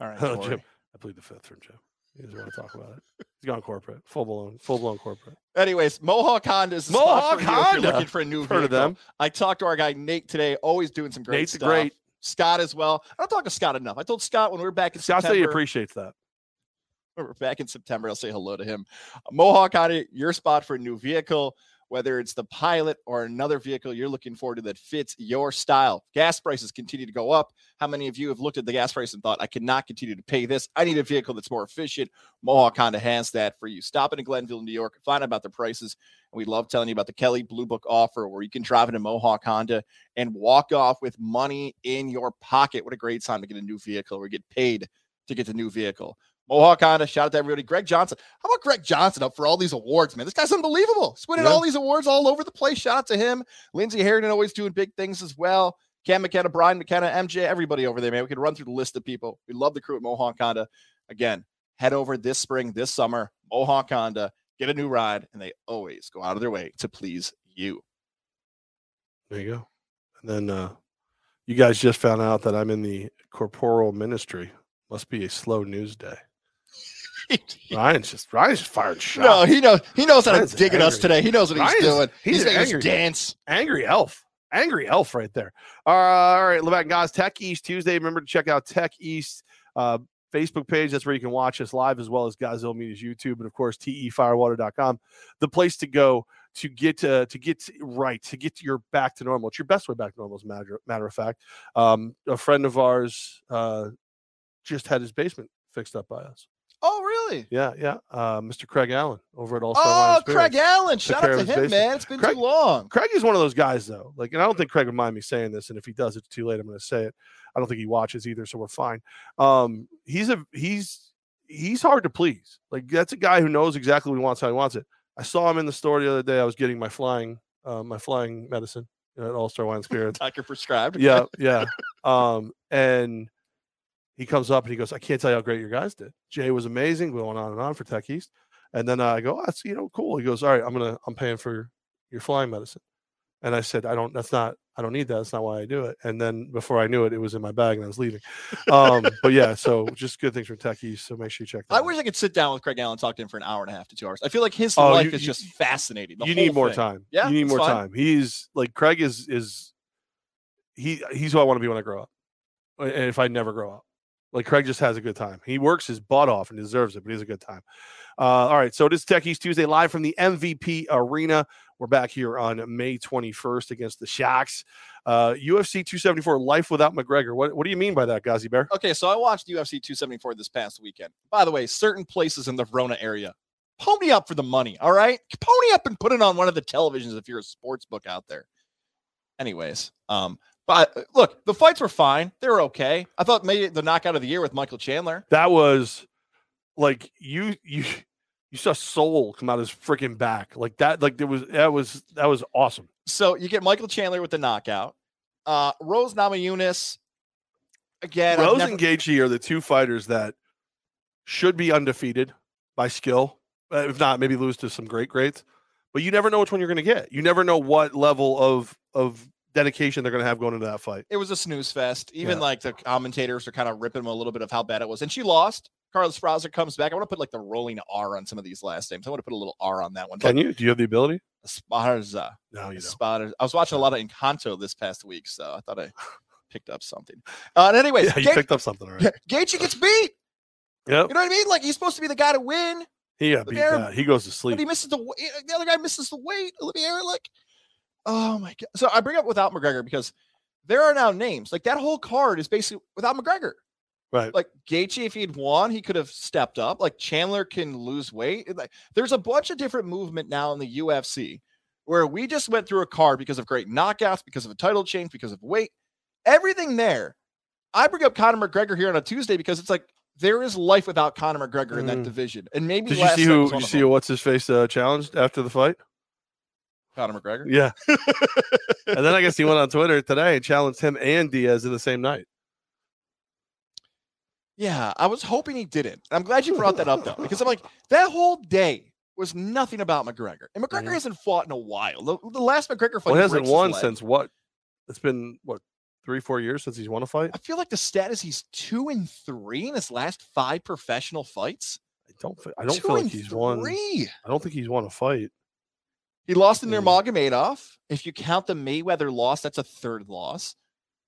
All right, Oh, Corey. Jim. I plead the fifth from Jim. He doesn't want to talk about it. He's gone corporate, full blown, full blown corporate. Anyways, Mohawk Honda is the spot Mohawk for you if you're Honda. looking for a new Heard of them? I talked to our guy Nate today, always doing some great Nate's stuff. great. Scott as well. I don't talk to Scott enough. I told Scott when we were back in Scott say he appreciates that. when we're back in September, I'll say hello to him. Mohawk Honda, your spot for a new vehicle, whether it's the Pilot or another vehicle you're looking forward to that fits your style. Gas prices continue to go up. How many of you have looked at the gas price and thought, I cannot continue to pay this? I need a vehicle that's more efficient. Mohawk Honda has that for you. Stop in Glenville, New York, find out about the prices. And we love telling you about the Kelley Blue Book offer where you can drive into Mohawk Honda and walk off with money in your pocket. What a great time to get a new vehicle or get paid to get the new vehicle. Mohawk Honda, shout out to everybody. Greg Johnson. How about Greg Johnson up for all these awards, man? This guy's unbelievable. He's winning Yeah. all these awards all over the place. Shout out to him. Lindsey Harrington always doing big things as well. Cam McKenna, Brian McKenna, MJ, everybody over there, man. We could run through the list of people. We love the crew at Mohawk Honda. Again, head over this spring, this summer, Mohawk Honda, get a new ride, and they always go out of their way to please you. There you go. And then uh, you guys just found out that I'm in the corporal ministry. Must be a slow news day. Ryan's just Ryan's just firing shots. no, he knows he knows how to Ryan's dig at us today. He knows what he's doing. he's He's, making us angry. dance. angry elf. Angry elf right there. Uh, all right, Levac and guys, Tech East Tuesday. Remember to check out Tech East uh, Facebook page. That's where you can watch us live as well as Godzilla Media's YouTube and of course tefirewater.com. The place to go to get uh, to get right to get your back to normal. It's your best way back to normal, as a matter, matter of fact. Um, a friend of ours uh, just had his basement fixed up by us. Oh, really? Yeah, yeah. Uh, Mr. Craig Allen over at All Star Oh, Craig Allen. Shout out to him, basement. man. It's been Craig- too long. Craig is one of those guys, though. Like, and I don't think Craig would mind me saying this. And if he does, it's too late. I'm going to say it. I don't think he watches either, so we're fine. Um, he's a he's he's hard to please. Like, that's a guy who knows exactly what he wants, how he wants it. I saw him in the store the other day. I was getting my flying uh, my flying medicine at All Star Wine Spirits. Doctor prescribed. yeah, yeah. Um, and he comes up and he goes, I can't tell you how great your guys did. Jay was amazing, going on and on for Tech East. And then uh, I go, oh, that's you know, cool. He goes, All right, I'm gonna I'm paying for your flying medicine. And I said, I don't that's not I don't need that. That's not why I do it. And then before I knew it, it was in my bag and I was leaving. Um, but yeah, so just good things from Tech East. So make sure you check that I out. wish I could sit down with Craig Allen and talk to him for an hour and a half to two hours. I feel like his Oh, life you- is you- just fascinating. you need more thing. time. Yeah, you need more fine. time. He's like Craig is is he he's who I want to be when I grow up, and if I never grow up. Like Craig just has a good time. He works his butt off and deserves it, but he's a good time. Uh, all right, so it is Tech East Tuesday live from the MVP Arena. We're back here on May 21st against the Sharks. Uh, UFC 274 Life Without McGregor. What what do you mean by that, Gazi Bear? Okay, so I watched UFC 274 this past weekend. By the way, certain places in the Verona area, pony up for the money. All right, pony up and put it on one of the televisions if you're a sports book out there. Anyways, um, but look, the fights were fine. They were okay. I thought maybe the knockout of the year with Michael Chandler. That was like you you you saw soul come out of his freaking back like that. Like there was that was that was awesome. So you get Michael Chandler with the knockout. Uh, Rose Namajunas. Again, Rose never- and Gaethje are the two fighters that should be undefeated by skill. Uh, if not, maybe lose to some great greats. But you never know which one you're going to get. You never know what level of of dedication they're going to have going into that fight. it was a snooze fest. Even Yeah. like the commentators are kind of ripping him a little bit of how bad it was. And she lost. Carla Esparza comes back. I want to put like the rolling R on some of these last names. I want to put a little R on that one. Can you? Do you have the ability? Esparza. No, you don't. I was watching a lot of Encanto this past week, so I thought I picked up something. Uh, and anyways, Yeah, you Ga- picked up something, right? Ga- Gaethje gets beat. Yep. You know what I mean? Like he's supposed to be the guy to win, He got beat bad. He goes to but sleep. he misses the wa- the other guy misses the weight. Oliveira, like, oh my god. So I bring up without McGregor because there are now names like that whole card is basically without McGregor. Right. like Gaethje, if he'd won, he could have stepped up. Like Chandler can lose weight. Like there's a bunch of different movement now in the UFC where we just went through a card because of great knockouts, because of a title change, because of weight, everything there. I bring up Conor McGregor here on a Tuesday because it's like there is life without Conor McGregor in that Mm. division, and maybe Did you see who? was Did one you see what's his face uh, challenged after the fight? Conor McGregor? Yeah. and then I guess he went on Twitter today and challenged him and Diaz in the same night. Yeah, I was hoping he didn't. I'm glad you brought that up though, because I'm like that whole day was nothing about McGregor, and McGregor hasn't fought in a while. The, the last McGregor fight, Well, he he hasn't won since what? It's been what three, four years since he's won a fight. I feel like the status he's two and three in his last five professional fights. I don't. fe- I don't Two feel like and he's won. I don't think he's won a fight. He lost in Mm. Nurmagomedov. If you count the Mayweather loss, that's a third loss.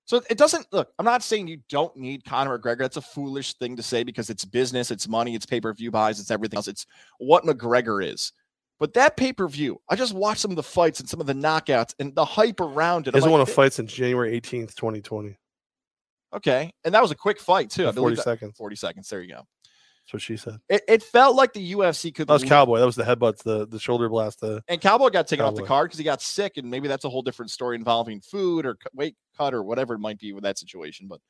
So it- doesn't look. I'm not saying you don't need Conor McGregor. That's a foolish thing to say because it's business, it's money, it's pay per view buys, it's everything else. It's what McGregor is. But that pay per view, I just watched some of the fights and some of the knockouts and the hype around it. He hasn't like, won a fight since January eighteenth, twenty twenty. Okay, and that was a quick fight too. I Forty believe that- seconds. Forty seconds. There you go. That's what she said. It, it felt like the UFC could. That was lean- Cowboy. That was the headbutts, the the shoulder blast. The And Cowboy got taken off the card because he got sick, and maybe that's a whole different story involving food or weight cut or whatever it might be with that situation. But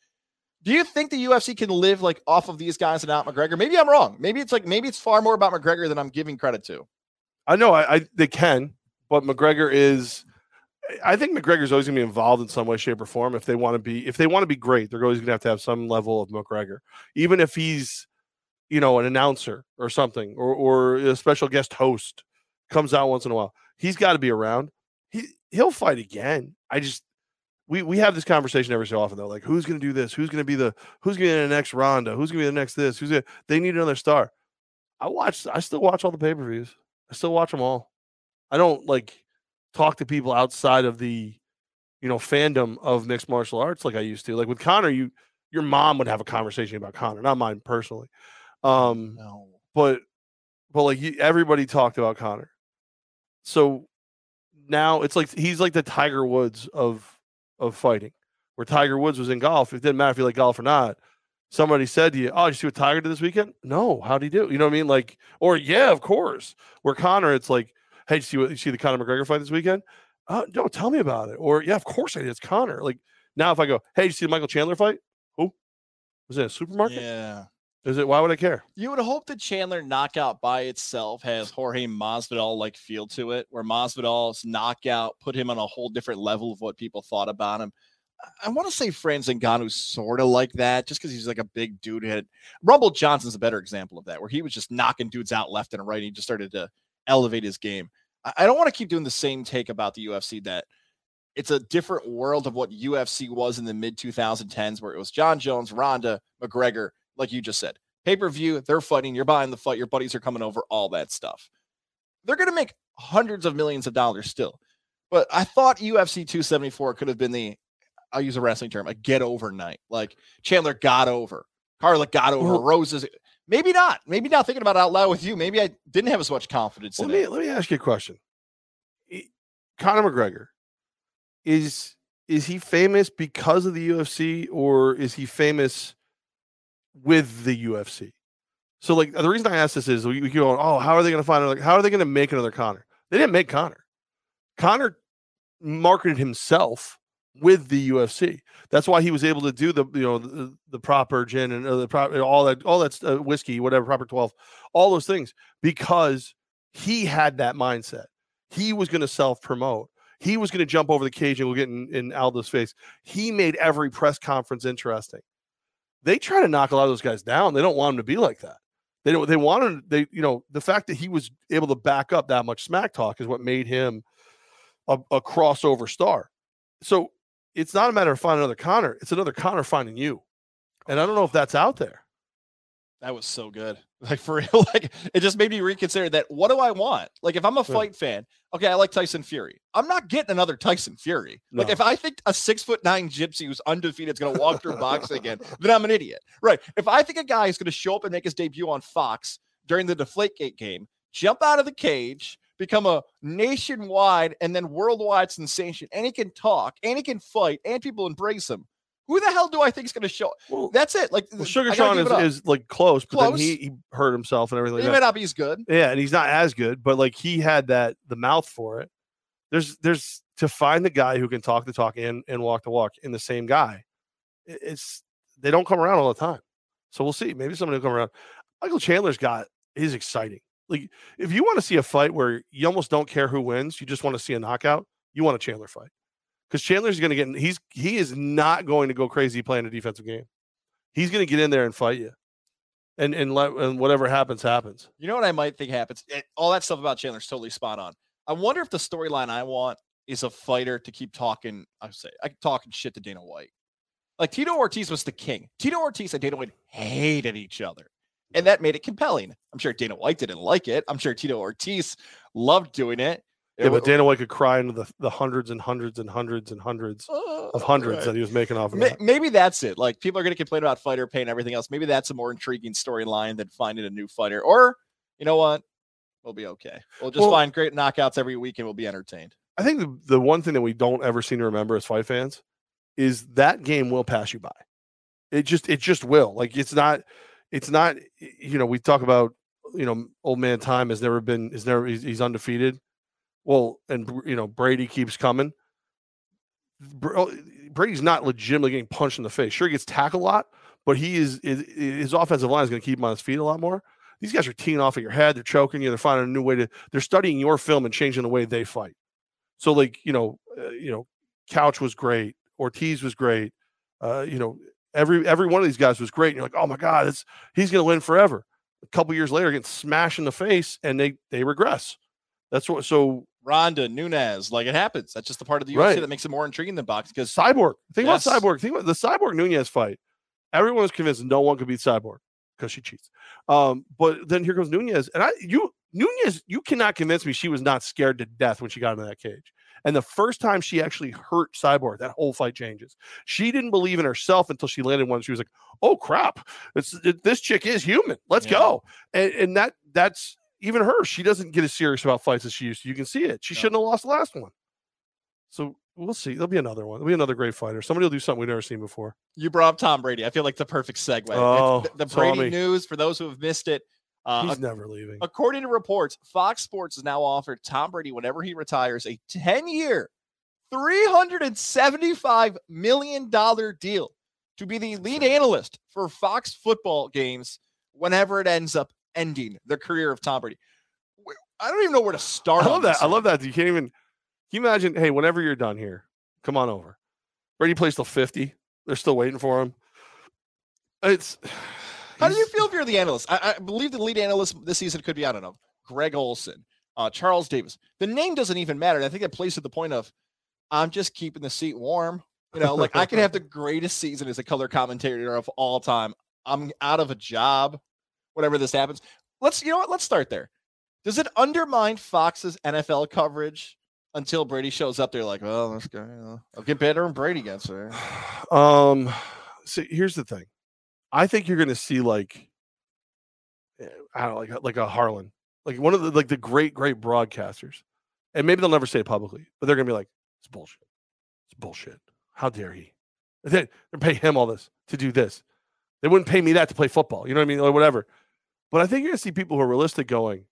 do you think the UFC can live like off of these guys and not McGregor? Maybe I'm wrong. Maybe it's like maybe it's far more about McGregor than I'm giving credit to. I know I, I they can, but McGregor is. I think McGregor's always gonna be involved in some way, shape, or form. If they want to be, if they want to be great, they're always gonna have to have some level of McGregor, even if he's, you know, an announcer or something, or or a special guest host comes out once in a while. He's got to be around. He he'll fight again. I just we we have this conversation every so often though. Like who's gonna do this? Who's gonna be the who's gonna be the next Ronda? Who's gonna be the next this? Who's gonna they need another star. I watch I still watch all the pay-per-views. I still watch them all. I don't like talk to people outside of the you know fandom of mixed martial arts like I used to. Like with Conor, you your mom would have a conversation about Conor, not mine personally. Um No. but but like everybody talked about Conor. So now it's like he's like the Tiger Woods of of fighting. Where Tiger Woods was in golf, it didn't matter if you like golf or not. Somebody said to you, "Oh, did you see what Tiger did this weekend?" No, how'd he do? You know what I mean? Like, or yeah, of course. Where Conor, it's like, "Hey, did you see what you see the Conor McGregor fight this weekend?" Uh, no, tell me about it. Or yeah, of course I did. It's Conor. Like now, if I go, "Hey, did you see the Michael Chandler fight?" Who was it? A supermarket? Yeah. Is it? Why would I care? You would hope that Chandler knockout by itself has Jorge Masvidal like feel to it, where Masvidal's knockout put him on a whole different level of what people thought about him. I- want to say Francis Ngannou's sort of like that, just because he's like a big dude. Had Rumble Johnson's a better example of that, where he was just knocking dudes out left and right. And he just started to elevate his game. I don't want to keep doing the same take about the UFC that it's a different world of what UFC was in the mid 2010s, where it was Jon Jones, Ronda, McGregor, like you just said. Pay per view, they're fighting, you're buying the fight, your buddies are coming over, all that stuff. They're going to make hundreds of millions of dollars still. But I thought UFC 274 could have been the, I'll use a wrestling term, a get over night. Like Chandler got over, Carla got over, Well- Roses. Maybe not. Maybe not thinking about it out loud with you. Maybe I didn't have as much confidence let me it. let me ask you a question. Conor McGregor is is he famous because of the UFC or is he famous with the UFC? So like the reason I ask this is we, going, oh, how are they going to find another? How are they going to make another Conor? They didn't make Conor. Conor marketed himself with the UFC. That's why he was able to do the you know the, the proper gin and uh, the proper all that all that uh, whiskey, whatever proper twelve, all those things because he had that mindset. He was going to self promote. He was going to jump over the cage and go get in, in Aldo's face. He made every press conference interesting. They try to knock a lot of those guys down. They don't want him to be like that. They don't. They wanted. They you know the fact that he was able to back up that much smack talk is what made him a, a crossover star. So it's not a matter of finding another Conor. It's another Conor finding you. And I don't know if that's out there. That was so good. Like for real, like it just made me reconsider that. What do I want? Like if I'm a Yeah. fight fan, okay, I like Tyson Fury. I'm not getting another Tyson Fury. Like if I think a six foot nine gypsy who's undefeated is going to walk through boxing again, then I'm an idiot. Right. If I think a guy is going to show up and make his debut on Fox during the Deflategate game, jump out of the cage, become a nationwide and then worldwide sensation, and he can talk, and he can fight, and people embrace him. Who the hell do I think is going to show? Well, That's it. Like well Sugar Sean is, is like close, but then he, Close. he hurt himself and everything like He that. may not be as good. Yeah, and he's not as good, but like he had that the mouth for it. There's there's to find the guy who can talk the talk and and walk the walk in the same guy. It's they don't come around all the time. So we'll see. Maybe somebody will come around. Michael Chandler's got is exciting. Like if you want to see a fight where you almost don't care who wins, you just want to see a knockout, you want a Chandler fight. Because Chandler's gonna get he's he is not going to go crazy playing a defensive game. He's gonna get in there and fight you. and and let and whatever happens happens. You know what I might think happens? It- all that stuff about Chandler's totally spot on. I wonder if the storyline I want is a fighter to keep talking. I say I talking shit to Dana White. Like Tito Ortiz was the king. Tito Ortiz and Dana White hated each other, and that made it compelling. I'm sure Dana White didn't like it. I'm sure Tito Ortiz loved doing it. Yeah, but Dana White could cry into the, the hundreds and hundreds and hundreds and hundreds uh, of hundreds Right. that he was making off of that. Maybe that's it. Like people are going to complain about fighter pay and everything else. Maybe that's a more intriguing storyline than finding a new fighter. Or you know what? We'll be okay. We'll just Well- find great knockouts every week and we'll be entertained. I think the, the one thing that we don't ever seem to remember as fight fans is that game will pass you by. It just it just will. Like it's not it's not you know we talk about you know old man time has never been is never he's, he's undefeated. Well, and you know Brady keeps coming. Oh, Brady's not legitimately getting punched in the face. Sure, he gets tackled a lot, but he is, is his offensive line is going to keep him on his feet a lot more. These guys are teeing off at your head. They're choking you. They're finding a new way to. They're studying your film and changing the way they fight. So, like you know, uh, you know, Couch was great. Ortiz was great. Uh, you know, every every one of these guys was great. And you're like, oh my god, it's he's going to win forever. A couple years later, getting smashed in the face, and they they regress. That's what. So Ronda, Nunes, like it happens. That's just the part of the UFC Right. that makes it more intriguing than boxing. Because Cyborg. Think Yes. about Cyborg. Think about the Cyborg Nunes fight. Everyone was convinced no one could beat Cyborg because she cheats. Um, but then here comes Nunes, and I you Nunes, you cannot convince me she was not scared to death when she got into that cage. And the first time she actually hurt Cyborg, that whole fight changes. She didn't believe in herself until she landed one. She was like, "Oh crap, it's it, this chick is human. Let's Yeah. go." And, and that that's even her. She doesn't get as serious about fights as she used to. You can see it. She No. shouldn't have lost the last one. So we'll see. There'll be another one. There'll be another great fighter. Somebody will do something we've never seen before. you brought up Tom Brady. I feel like the perfect segue. Oh, the, the Brady news for those who have missed it. Uh, He's never leaving. According to reports, Fox Sports has now offered Tom Brady, whenever he retires, a 10 year, $375 million deal to be the lead analyst for Fox football games whenever it ends up ending the career of Tom Brady. I don't even know where to start. I love that. I love that. You can't even. Can you imagine? Hey, whenever you're done here, come on over. Brady plays till fifty. They're still waiting for him. It's. How do you feel if you're the analyst? I, I believe the lead analyst this season could be, I don't know, Greg Olsen, uh, Charles Davis. The name doesn't even matter. And I think that plays to the point of I'm just keeping the seat warm. You know, like I could have the greatest season as a color commentator of all time. I'm out of a job, whatever this happens. Let's, you know what? Let's start there. Does it undermine Fox's NFL coverage until Brady shows up? They're like, well, this guy, you know, I'll get better when Brady gets there. Um. So here's the thing. I think you're going to see like, eh, I don't know, like like a Harlan, like one of the like the great great broadcasters, and maybe they'll never say it publicly, but they're going to be like, it's bullshit. It's bullshit. How dare he? They they pay him all this to do this. They wouldn't pay me that to play football. You know what I mean? Or whatever. But I think you're going to see people who are realistic going,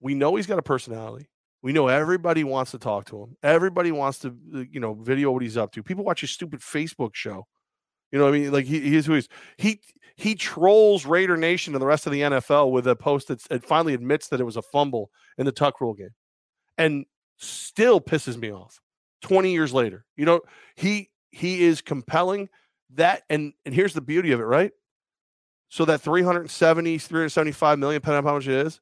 we know he's got a personality. We know everybody wants to talk to him. Everybody wants to, uh, you know, video what he's up to. People watch his stupid Facebook show. You know what I mean? Like he, he is who he's. He he trolls Raider Nation and the rest of the NFL with a post that finally admits that it was a fumble in the tuck rule game, and still pisses me off. Twenty years later, you know he he is compelling that, and and here's the beauty of it, right? So that 370, 375 million, depending on how much it is,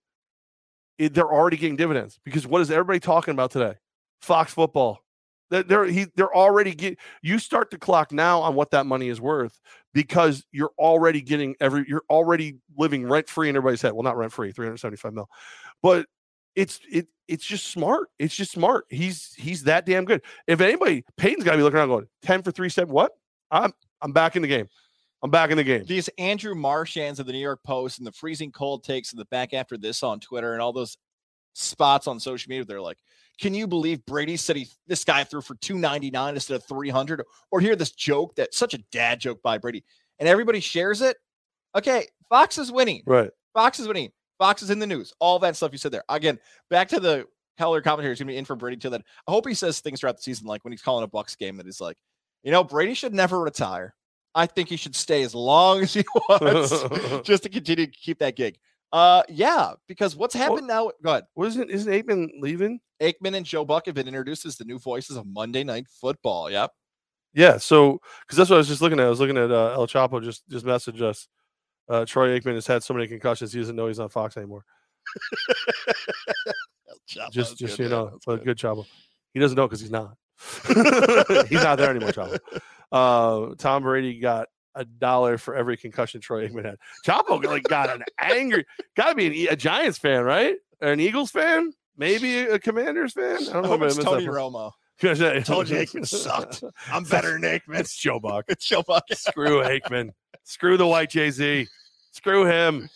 it, they're already getting dividends because what is everybody talking about today? Fox football. They're, they're he they're already get you start the clock now on what that money is worth because you're already getting every you're already living rent free in everybody's head. Well, not rent free, 375 mil, but it's it it's just smart. It's just smart. He's he's that damn good. If anybody, Peyton's got to be looking around going 10 for three seven. What? I'm I'm back in the game. I'm back in the game. these Andrew Marchands of the New York Post and the freezing cold takes in the back after this on Twitter and all those spots on social media, they're like, can you believe Brady said he this guy threw for 299 instead of 300? Or hear this joke that such a dad joke by Brady, and everybody shares it. Okay, Fox is winning. Right. Fox is winning. Fox is in the news. All that stuff you said there. Again, back to the color commentary is going to be in for Brady till then. I hope he says things throughout the season, like when he's calling a Bucs game, that he's like, you know, Brady should never retire. I think he should stay as long as he wants just to continue to keep that gig. Uh, yeah, because what's happened now? Go ahead. Wasn't isn't Aikman leaving? Aikman and Joe Buck have been introduced as the new voices of Monday Night Football. Yep. Yeah, so because that's what I was just looking at. I was looking at uh, El Chapo just just messaged us, Uh, Troy Aikman has had so many concussions he doesn't know he's on Fox anymore. Just just good, you know, good. good Chavo. He doesn't know because he's not. he's not there anymore, Chavo. Uh, Tom Brady got a dollar for every concussion Troy Aikman had. Chavo like got an angry, got to be an, a Giants fan, right? Or an Eagles fan, maybe a, Commanders fan. I don't I know. I it's Tony. Romo. Tony Told you Aikman sucked. I'm better than Aikman. It's Joe Buck. It's Joe Buck. Screw Aikman. Screw the white Jay Z. Screw him.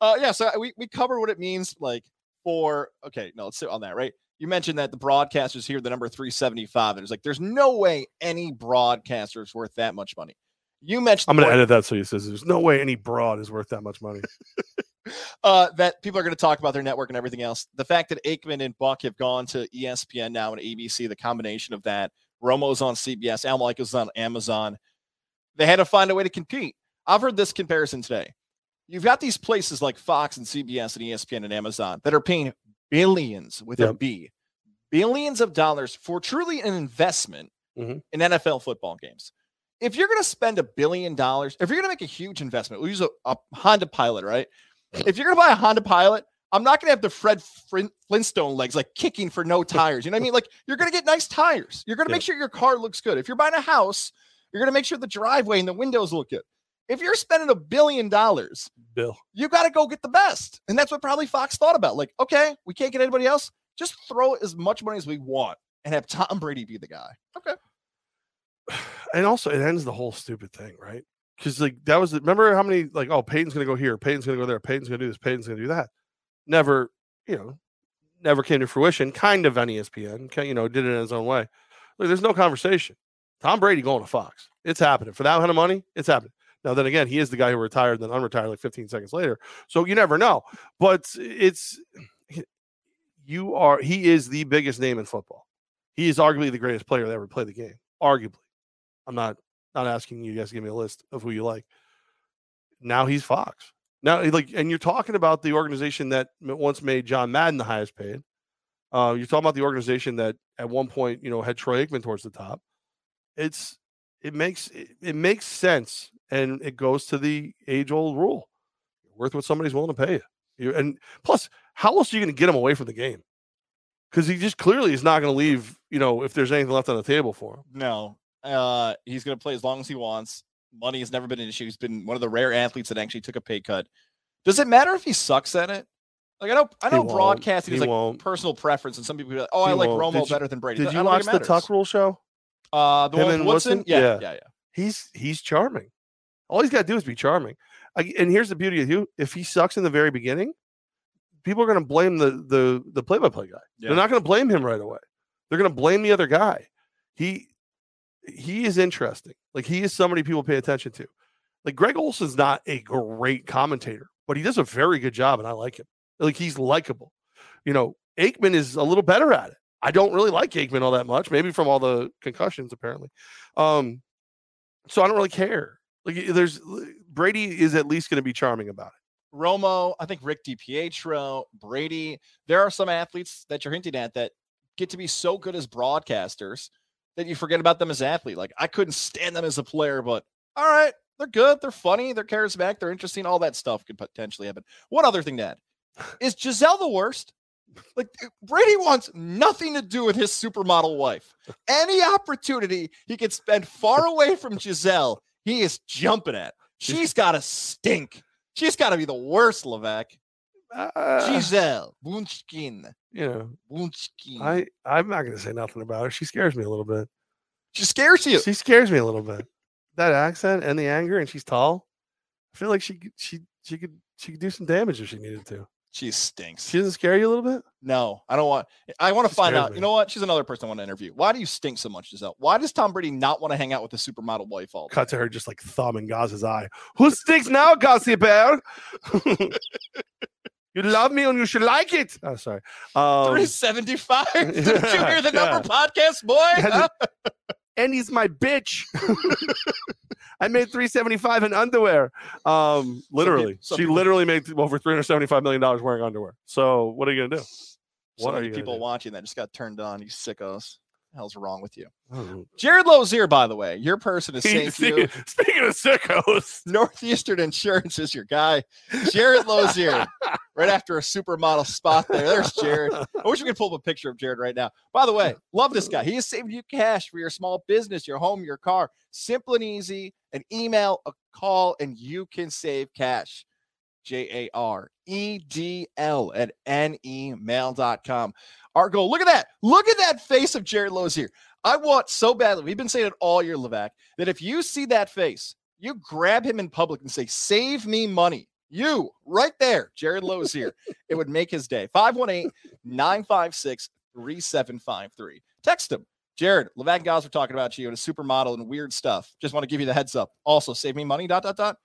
Uh, yeah, so we, we covered what it means like for okay, no, let's sit on that, right? You mentioned that the broadcasters here, the number 375, and it's like there's no way any broadcaster is worth that much money. You mentioned I'm gonna edit that so he says there's no way any broad is worth that much money. uh, that people are going to talk about their network and everything else. The fact that Aikman and Buck have gone to ESPN now and ABC, the combination of that, Romo's on CBS, Al Michaels on Amazon. They had to find a way to compete. I've heard this comparison today. You've got these places like Fox and CBS and ESPN and Amazon that are paying billions with a Yep. B, billions of dollars for truly an investment Mhm. in NFL football games. If you're going to spend a billion dollars, if you're going to make a huge investment, we'll use a, a Honda Pilot, right? If you're going to buy a Honda Pilot, I'm not going to have the Fred Flintstone legs like kicking for no tires. You know what I mean? Like you're going to get nice tires. You're going to Yeah. make sure your car looks good. If you're buying a house, you're going to make sure the driveway and the windows look good. If you're spending a billion dollars, Bill. you got to go get the best. And that's what probably Fox thought about. Like, okay, we can't get anybody else. Just throw as much money as we want and have Tom Brady be the guy. Okay. and also it ends the whole stupid thing, right? Because like that was remember how many like oh Peyton's gonna go here, Peyton's gonna go there, Peyton's gonna do this, Peyton's gonna do that. Never, you know, never came to fruition. Kind of on ESPN, you know, did it in his own way. Look, there's no conversation. Tom Brady going to Fox. It's happening for that kind of money. It's happening. Now then again, he is the guy who retired, and then unretired like 15 seconds later. So you never know. But it's you are he is the biggest name in football. He is arguably the greatest player that ever played the game. Arguably. I'm not not asking you guys to give me a list of who you like. Now he's Fox. Now, like, and you're talking about the organization that once made John Madden the highest paid. Uh, you're talking about the organization that at one point, you know, had Troy Aikman towards the top. It's it makes it, it makes sense, and it goes to the age old rule: You're worth what somebody's willing to pay you. you and plus, how else are you going to get him away from the game? Because he just clearly is not going to leave. You know, if there's anything left on the table for him. No. Uh, he's going to play as long as he wants. Money has never been an issue. He's been one of the rare athletes that actually took a pay cut. Does it matter if he sucks at it? Like I know, I He know broadcasting is He like won't. personal preference, and some people are like, "Oh, I like won't. Romo you- better than Brady." Did you watch the Tuck. Rule show? Uh, the him one with Woodson? Woodson? Yeah, Yeah. yeah, yeah. he's he's charming. All he's got to do is be charming. I- And here's the beauty of you: if he sucks in the very beginning, people are going to blame the the the play by play guy. Yeah. They're not going to blame him right away. They're going to blame the other guy. He he is interesting. Like he is somebody people pay attention to. Like Greg Olsen's not a great commentator, but he does a very good job, and I like him. Like he's likable. You know, Aikman is a little better at it. I don't really like Aikman all that much, maybe from all the concussions, apparently. Um, so I don't really care. Like there's Brady is at least going to be charming about it. Romo, I think Rick DiPietro, Brady. There are some athletes that you're hinting at that get to be so good as broadcasters that you forget about them as athlete. Like I couldn't stand them as a player, but all right, they're good, they're funny, they're charismatic, they're interesting. All that stuff could potentially happen. One other thing to add is Gisele the worst? Like Brady wants nothing to do with his supermodel wife. Any opportunity he could spend far away from Gisele, he is jumping at. She's got to stink. She's got to be the worst, Levesque. Uh, Gisele Bunchkin. you know, Bunchkin. I I'm not going to say nothing about her. She scares me a little bit. she scares you. She scares me a little bit. That accent and the anger, and she's tall. I feel like she she she could she could do some damage if she needed to. She stinks. She doesn't scare you a little bit. no, I don't want. I want to find out. me. You know what? She's another person I want to interview. Why do you stink so much, Gisele? Why does Tom Brady not want to hang out with the supermodel wife all the Cut to her just like thumb in Goz's eye. Who stinks now, Gossip Bear? you love me and you should like it. Oh, sorry. Um, 375. Did you hear the Yeah. number podcast, boy? Huh? And he's my bitch. I made 375 in underwear. Um, literally, some she people- literally made over 375 million dollars wearing underwear. So what are you gonna do? So What are many you people watching that just got turned on. You sickos. Hell's wrong with you? Oh. Jared Lozier, by the way, your person is you, Speaking, speaking of sickos, Northeastern Insurance is your guy. Jared Lozier, right after a supermodel spot there. There's Jared. I wish we could pull up a picture of Jared right now. By the way, love this guy. He is saving you cash for your small business, your home, your car. Simple and easy. An email, a call, and you can save cash. J A R E D L at nemail.com. Our goal. Look at that. Look at that face of Jared Lozier. I want so badly. We've been saying it all year, Levac, that if you see that face, you grab him in public and say, Save me money. You right there, Jared Lozier. it would make his day. 518 956 3753. Text him. Jared, Levac and Goz are talking about you and a supermodel and weird stuff. Just want to give you the heads up. Also, save me money. Dot dot dot.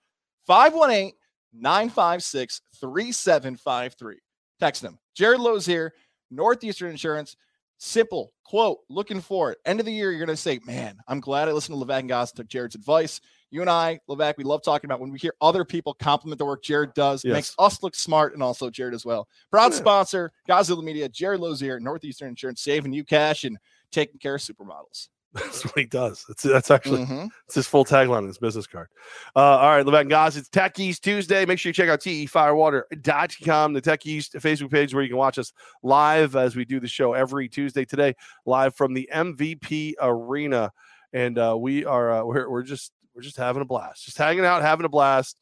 518 956 3753. Text them. Jared Lozier, Northeastern Insurance. Simple quote, looking for it. End of the year, you're going to say, Man, I'm glad I listened to Levac and Goz, took Jared's advice. You and I, Levac, we love talking about when we hear other people compliment the work Jared does. Yes. makes us look smart and also Jared as well. Proud Yeah. sponsor, Godzilla Media, Jared Lozier, Northeastern Insurance, saving you cash and taking care of supermodels. That's what he does. That's that's actually Mhm. It's his full tagline on his business card. Uh, all right, Levant guys, it's Tech East Tuesday. Make sure you check out tefirewater.com, the Tech East Facebook page where you can watch us live as we do the show every Tuesday today, live from the MVP Arena. And uh, we are uh, we're, we're just we're just having a blast, just hanging out, having a blast.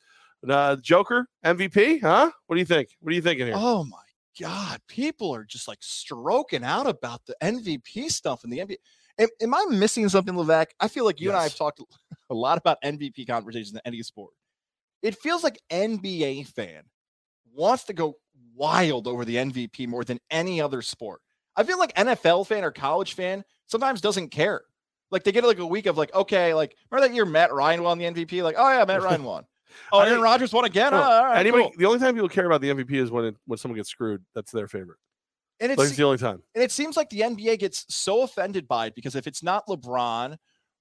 Uh, Joker MVP, huh? What do you think? What are you thinking here? Oh my God. People are just like stroking out about the MVP stuff and the MVP. Am, am I missing something, Levac? I feel like you and I have talked a lot about MVP conversations in any sport. It feels like NBA fan wants to go wild over the MVP more than any other sport. I feel like NFL fan or college fan sometimes doesn't care. Like they get like a week of like, okay, like remember that year Matt Ryan won the MVP? Like, oh yeah, Matt Ryan won. Oh, Aaron Rodgers won again. Oh, Oh, all right, Anybody, cool. the only time people care about the MVP is when it, when someone gets screwed. That's their favorite. And it's it's the only time. And it seems like the NBA gets so offended by it because if it's not LeBron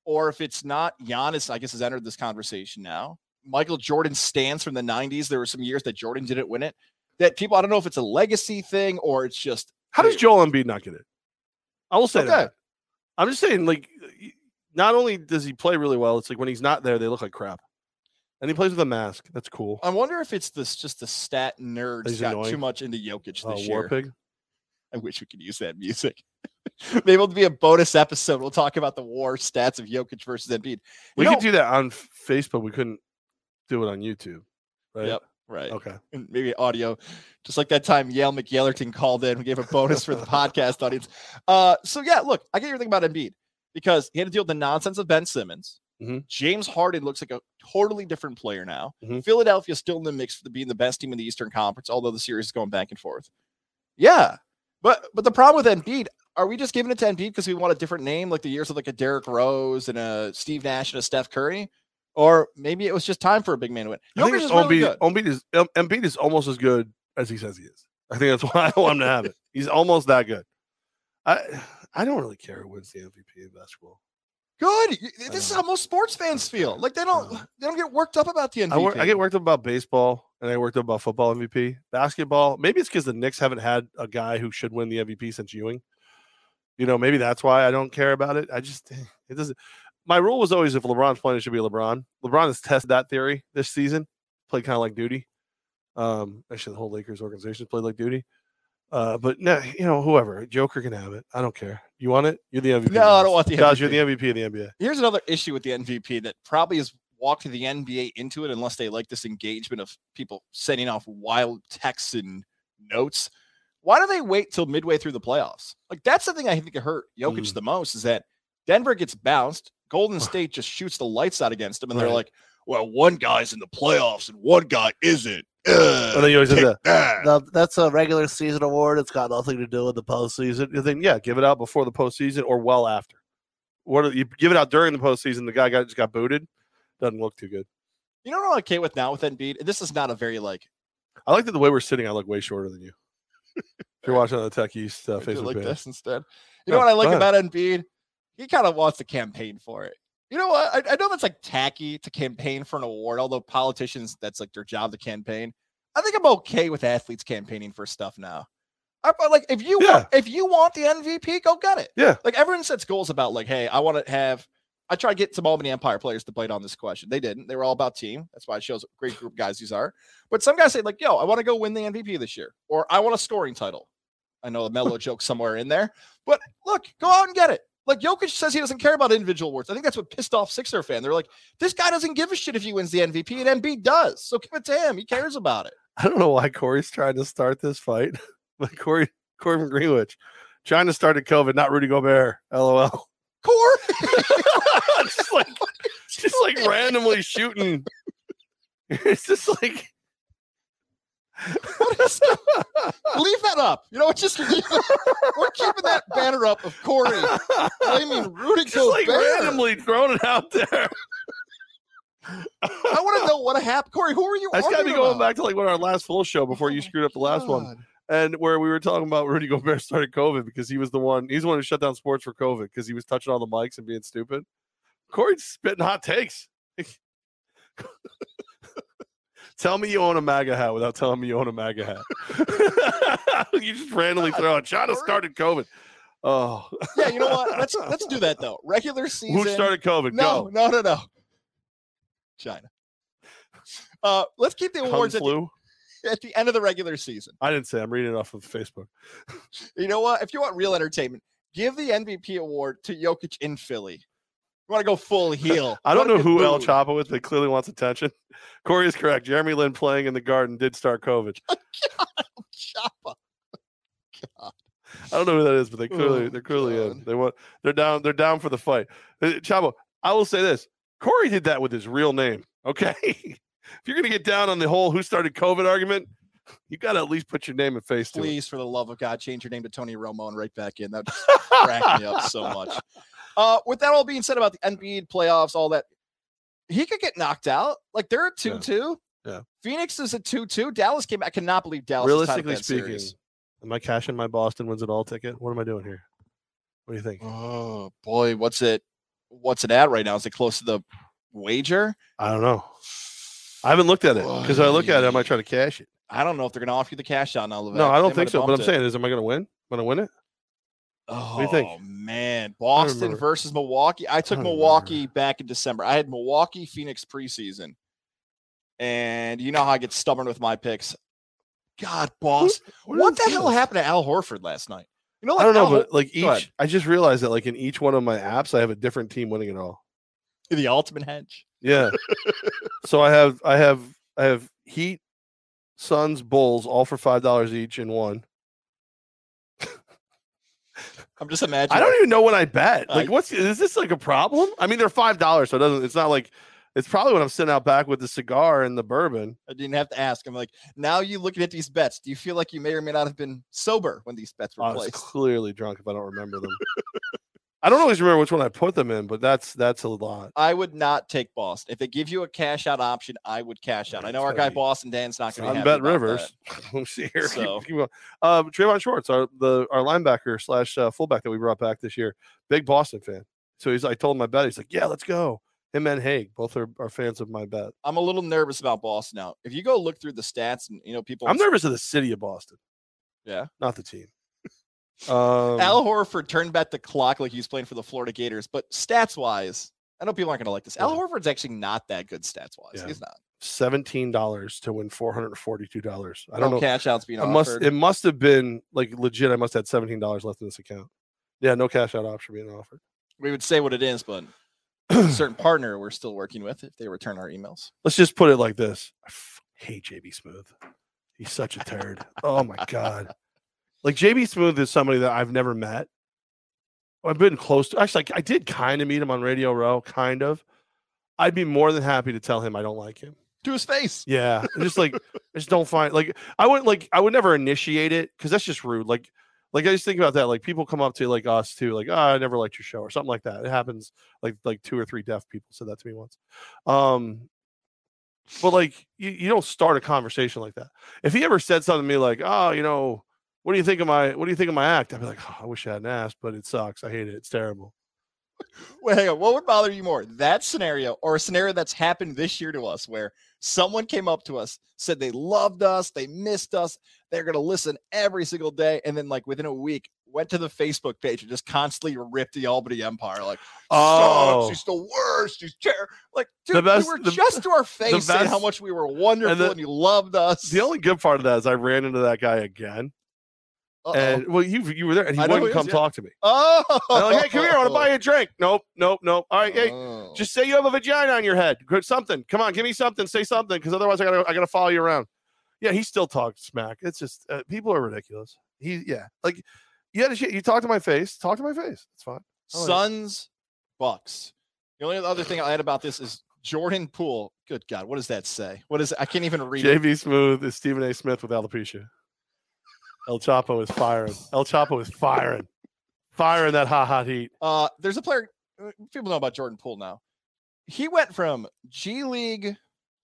or if it's not Giannis, I guess has entered this conversation now. Michael Jordan stands from the 90s. There were some years that Jordan didn't win it. That people, I don't know if it's a legacy thing or it's just How does. Joel Embiid not get it? I will say Okay. that. I'm just saying, like, not only does he play really well, it's like when he's not there, they look like crap. And he plays with a mask. That's cool. I wonder if it's this just the stat nerds He's got too much into Jokic this Uh, year. War Pig. I wish we could use that music. Maybe it'll be a bonus episode. We'll talk about the war stats of Jokic versus Embiid. You We know- could do that on Facebook. We couldn't do it on YouTube. Right. Yep. Right. Okay. and maybe audio, just like that time Yale McYellerton called in. We gave a bonus for the podcast audience. Uh, so yeah, look, I get your thing about Embiid because he had to deal with the nonsense of Ben Simmons. Mhm. James Harden looks like a totally different player now. Mhm. Philadelphia's still in the mix for the, being the best team in the Eastern Conference, although the series is going back and forth. Yeah, but but the problem with Embiid, are we just giving it to Embiid because we want a different name, like the years of like a Derrick Rose and a Steve Nash and a Steph Curry? Or maybe it was just time for a big man to win. I think is really good. Embiid, Embiid is Embiid is almost as good as he says he is. I think that's why I want him to have it. He's almost that good. I I don't really care who wins the MVP in basketball. Good. This is how most sports fans feel. Like they don't they don't get worked up about the MVP. I, wor- I get worked up about baseball and I worked up about football MVP. Basketball, maybe it's because the Knicks haven't had a guy who should win the MVP since Ewing. You know, maybe that's why I don't care about it. I just it doesn't. My rule was always if LeBron's playing, it should be LeBron. LeBron has tested that theory this season. Played kind of like duty. Um, actually, the whole Lakers organization played like duty. Uh, but no, you know, whoever Joker can have it. I don't care. You want it? You're the MVP. No, I don't want the Guys, you're the MVP of the NBA. Here's another issue with the MVP that probably has walked the NBA into it unless they like this engagement of people sending off wild texts and notes. Why do they wait till midway through the playoffs? Like that's the thing I think hurt Jokic Mm. the most is that Denver gets bounced. Golden State just shoots the lights out against them, and they're like, "Well, one guy's in the playoffs and one guy isn't." Ugh, And then you always that. that." Now, that's a regular season award. It's got nothing to do with the postseason. You think, yeah, give it out before the postseason or well after. What are- you give it out during the postseason? The guy got just got booted. Doesn't look too good. You know what I'm okay with now with Embiid? This is not a very like I like that the way we're sitting. I look way shorter than you. if you're watching on the Tech East uh, Facebook like page, this instead. You No, know what I like about Embiid? He kind of wants to campaign for it. You know what? I, I know that's like tacky to campaign for an award, although politicians, that's like their job to campaign. I think I'm okay with athletes campaigning for stuff now. I, like if you Yeah. want if you want the MVP, go get it. Yeah. Like everyone sets goals about like, hey, I want to have. I try to get some Albany Empire players to bite on this question. They didn't. They were all about team. That's why it shows great group of guys these are. But some guys say like, yo, I want to go win the MVP this year, or I want a scoring title. I know a mellow joke somewhere in there, but look, go out and get it. Like Jokic says he doesn't care about individual awards. I think that's what pissed off Sixer fan. They're like, this guy doesn't give a shit if he wins the MVP, and Embiid does. So give it to him. He cares about it. I don't know why Corey's trying to start this fight, but Corey Corey from Greenwich trying to start a COVID, not Rudy Gobert. LOL. Core. just like just like randomly shooting. It's just like What is that? Leave that up. You know what? Just leave it. We're keeping that banner up of Corey blaming Rudy just like Gobert. randomly throwing it out there. I want to know what happened. Corey, who are you? That's got to be going about? back to like one of our last full show before oh you Oh my screwed up the last one. And where we were talking about Rudy Gobert started COVID because he was the one. He's the one who shut down sports for COVID because he was touching all the mics and being stupid. Corey's spitting hot takes. Tell me you own a MAGA hat without telling me you own a MAGA hat. you just randomly throw out. China started COVID. Oh, Yeah, you know what? Let's let's do that though. Regular season. who started COVID? No, Go. no, no, no. China. Uh, let's keep the Kung awards at the, at the end of the regular season. I didn't say. I'm reading it off of Facebook. You know what? If you want real entertainment, give the MVP award to Jokic in Philly. Want to go full heel. I don't know who El. Chapo is, but clearly wants attention. Corey is correct. Jeremy Lin playing in the Garden did start COVID. god I don't know who that is, but they clearly Oh, they're clearly in. They want they're down they're down for the fight. Uh, Chavo, I will say this: Corey did that with his real name. Okay, if you're gonna get down on the whole who started COVID argument, you got to at least put your name and face to it. Please, for the love of God, change your name to Tony Romo and right back in. That just cracked me up so much. Uh, with that all being said about the NBA playoffs, all that, he could get knocked out. Like they're a 2 2. Yeah. Phoenix is a 2 2. Dallas came back. I cannot believe Dallas. is tied up Realistically speaking, series. am I cashing my Boston wins it all ticket? What am I doing here? What do you think? Oh boy, what's it? What's it at right now? Is it close to the wager? I don't know. I haven't looked at it because I look at it, I might try to cash it. I don't know if they're going to offer you the cash out now. Levesque. No, I don't might think so. But I'm it. saying is, am I going to win? Am I going to win it? Oh do you think? Oh, man, Boston versus Milwaukee. I took remember. Milwaukee back in December. I had Milwaukee Phoenix preseason, and you know how I get stubborn with my picks. God, Boston. What the hell happened to Al Horford last night? You know, I don't know, Al but like each, I just realized that like in each one of my apps, I have a different team winning it all. the ultimate hedge. Yeah. so I have, I have, I have Heat, Suns, Bulls, all for five dollars each in one. I'm just imagining. I don't even know what I bet. Like, I- what's is this like a problem? I mean, they're five dollars, so it doesn't. It's not like it's probably when I'm sitting out back with the cigar and the bourbon. I didn't have to ask. I'm like, now you looking at these bets. Do you feel like you may or may not have been sober when these bets were I was placed? clearly drunk if I don't remember them. I don't always remember which one I put them in, but that's that's a lot. I would not take Boston. If they give you a cash out option, I would cash out. I know our guy Boston Dan's not going to Bet Rivers. that. Let me see here. So- keep going. Um, Trayvon Shorts, our the our linebacker slash uh, fullback that we brought back this year, big Boston fan. So he's I told him my bet. He's like, yeah, let's go. Him and Haig both are, are fans of my bet. I'm a little nervous about Boston now. If you go look through the stats and you know people, I'm nervous of the city of Boston, Yeah, not the team. Um, Al Horford turned back the clock like he was playing for the Florida Gators, but stats wise, I know people aren't going to like this. Al Yeah. Horford's actually not that good stats wise. Yeah. He's not. seventeen dollars to win four hundred and forty two dollars. I don't know. cash outs being It must offered. it must have been like legit. I must have had seventeen dollars left in this account. Yeah, no cash out option being offered. we would say what it is, but a certain partner we're still working with if they return our emails. Let's just put it like this. I hate JB Smoove. He's such a turd. oh my god. Like JB Smoove is somebody that I've never met. I've been close to actually I did kind of meet him on Radio Row, kind of. I'd be more than happy to tell him I don't like him. To his face. Yeah. Just like I just don't find like I would like I would never initiate it because that's just rude. Like like I just think about that. Like people come up to like us too, like, oh, I never liked your show or something like that. It happens like like two or three deaf people said that to me once. Um but like you, you don't start a conversation like that. If he ever said something to me like, oh, you know, what do you think of my what do you think of my act? I'd be like, oh, I wish I hadn't asked, but it sucks. I hate it. It's terrible. Wait, hang on. What would bother you more, that scenario or a scenario that's happened this year to us, where Someone came up to us, said they loved us, they missed us, they're gonna listen every single day, and then like within a week, went to the Facebook page and just constantly ripped the Albany Empire. Like, Oh. sucks, he's the worst. He's ter-. like, The dude, best- we were the- just to our face saying how much we were wonderful the- and you loved us. The only good part of that is I ran into that guy again, Uh-oh. and well, you you were there, and he wouldn't come is, yeah. talk to me. oh, like, hey, come here, I want to buy you a drink. Nope, nope, nope. All right, hey, Oh. just say you have a vagina on your head. Good, something. Come on, give me something. Say something, because otherwise I gotta I gotta follow you around. Yeah, he still talks smack. It's just uh, people are ridiculous. He yeah, like you had to you talk to my face. Talk to my face. It's fine. Suns, Bucks. The only other thing I had about this is Jordan Poole. Good God, what does that say? What is? I can't even read it. JB Smoove is Stephen A. Smith with alopecia. El Chapo is firing. El Chapo is firing, firing that hot hot heat. Uh, there's a player. uh, People know about Jordan Poole now. He went from G League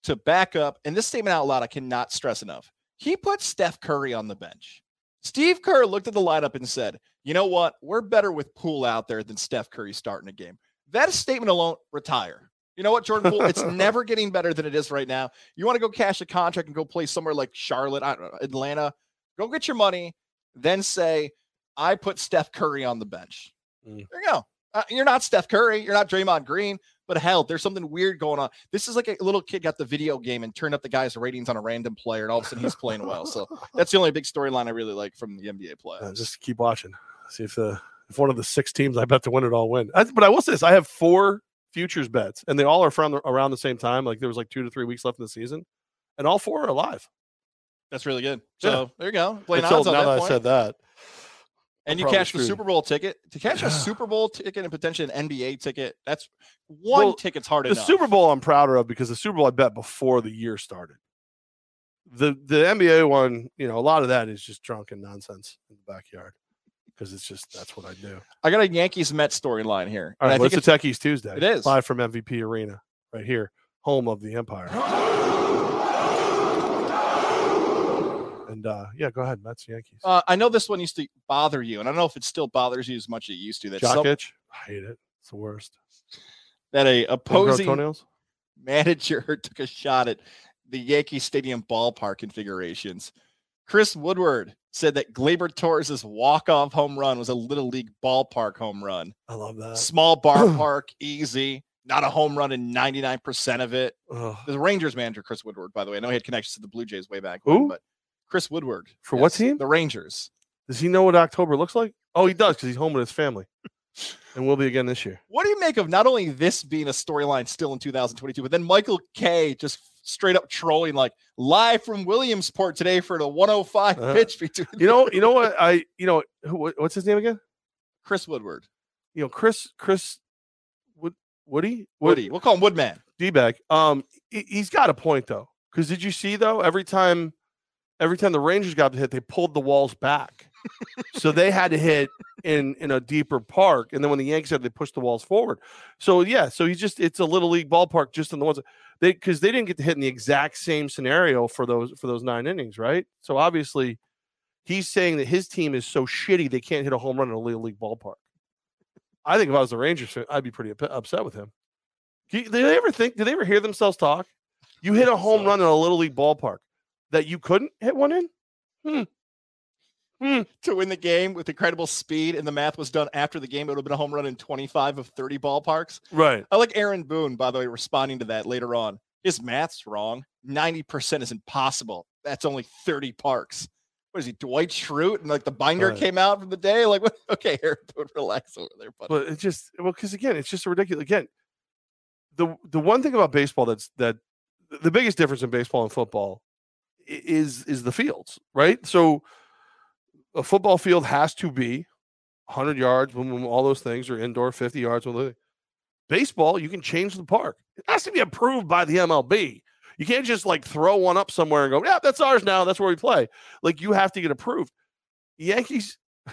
to backup, and this statement out loud I cannot stress enough. He put Steph Curry on the bench. Steve Kerr looked at the lineup and said, "You know what? We're better with Poole out there than Steph Curry starting a game." That statement alone, retire. You know what, Jordan Poole? It's never getting better than it is right now. You want to go cash a contract and go play somewhere like Charlotte, I don't know, Atlanta? Go get your money, then say, "I put Steph Curry on the bench." Mm. There you go. Uh, you're not Steph Curry. You're not Draymond Green. But hell, there's something weird going on. This is like a little kid got the video game and turned up the guy's ratings on a random player, and all of a sudden he's playing well. So that's the only big storyline I really like from the NBA playoffs. Uh, just keep watching. See if the if one of the six teams I bet to win it all win. I, but I will say this: I have four futures bets, and they all are from around the same time. Like there was like two to three weeks left in the season, and all four are alive. That's really good. Yeah. So there you go. Until odds on now that that I said that, and you probably catch the. Super Bowl ticket. To catch a Super Bowl ticket and potentially an NBA ticket, that's one Well, ticket's hard the enough. Super Bowl I'm prouder of because the Super Bowl I bet before the year started. The the NBA one, you know, a lot of that is just drunken nonsense in the backyard because it's just that's what I do. I got a Yankees Mets storyline here. All and I well, think it's a Techies Tuesday. It is. live from MVP Arena right here, home of the Empire. And uh, yeah, go ahead, Mets Yankees. Uh, I know this one used to bother you, and I don't know if it still bothers you as much as it used to. That Jokic, I hate it. It's the worst. that a opposing manager took a shot at the Yankee Stadium ballpark configurations. Chris Woodward said that Gleyber Torres' walk-off home run was a little league ballpark home run. I love that. Small bar park, easy, not a home run in 99% of it. Ugh. The Rangers manager, Chris Woodward, by the way. I know he had connections to the Blue Jays way back Who? when, but Chris Woodward. For what team? The Rangers. Does he know what October looks like? Oh, he does because he's home with his family, and will be again this year. What do you make of not only this being a storyline still in 2022, but then Michael Kay just straight up trolling like live from Williamsport today for the 105 Uh-huh. pitch between You know, you know what I, you know, who, what's his name again? Chris Woodward, You know, Chris, Chris, Wood, Woody, Wood, Woody. We'll call him Woodman. D-bag. Um, he, he's got a point though, because did you see though? Every time, every time the Rangers got to hit, they pulled the walls back, so they had to hit in in a deeper park, and then when the Yankees had, they pushed the walls forward. So yeah, so he's just it's a little league ballpark, just in the ones that- they because they didn't get to hit in the exact same scenario for those for those nine innings, right? So obviously, he's saying that his team is so shitty they can't hit a home run in a little league ballpark. I think if I was the Rangers I'd be pretty up- upset with him. Do they ever think? Did they ever hear themselves talk? You hit a home run in a little league ballpark that you couldn't hit one in. Hmm. Hmm. to win the game with incredible speed, and the math was done after the game. It would have been a home run in 25 of 30 ballparks. Right. I like Aaron Boone, by the way, responding to that later on. His math's wrong. 90% is impossible. That's only 30 parks. What is he, Dwight Schrute? And like the binder Right. came out from the day. Like, what? okay, Aaron Boone, relax over there, buddy. But it's just well, because again, it's just ridiculous. Again, the the one thing about baseball that's that the biggest difference in baseball and football is is the fields, right? So a football field has to be 100 yards, boom, boom, all those things are indoor, 50 yards. Baseball, you can change the park. It has to be approved by the MLB. You can't just like throw one up somewhere and go, yeah, that's ours now. That's where we play. Like you have to get approved. Yankees,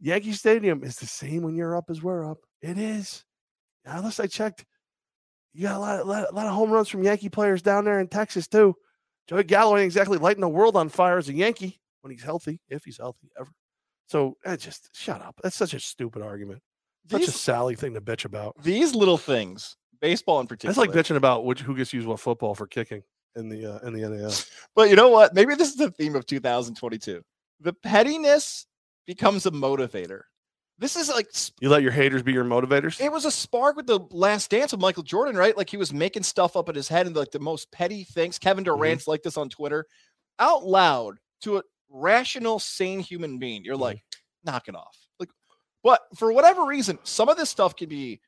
Yankee Stadium is the same when you're up as we're up. It is. Unless I checked, you got a lot, lot, lot of home runs from Yankee players down there in Texas too. Joey Gallo ain't exactly lighting the world on fire as a Yankee when he's healthy, if he's healthy ever. So eh, just shut up. That's such a stupid argument. Such a Sally thing to bitch about. these little things, baseball in particular. That's like bitching about which who gets used what football for kicking. in the uh, in the NAL. But you know what? Maybe this is the theme of 2022. The pettiness becomes a motivator. This is like You let your haters be your motivators. it was a spark with the last dance of Michael Jordan, right? Like he was making stuff up in his head and like the most petty things. Kevin mm-hmm. Durant's like this on Twitter out loud to a rational, sane human being. You're mm-hmm. like, knock it off. Like, but for whatever reason, some of this stuff can be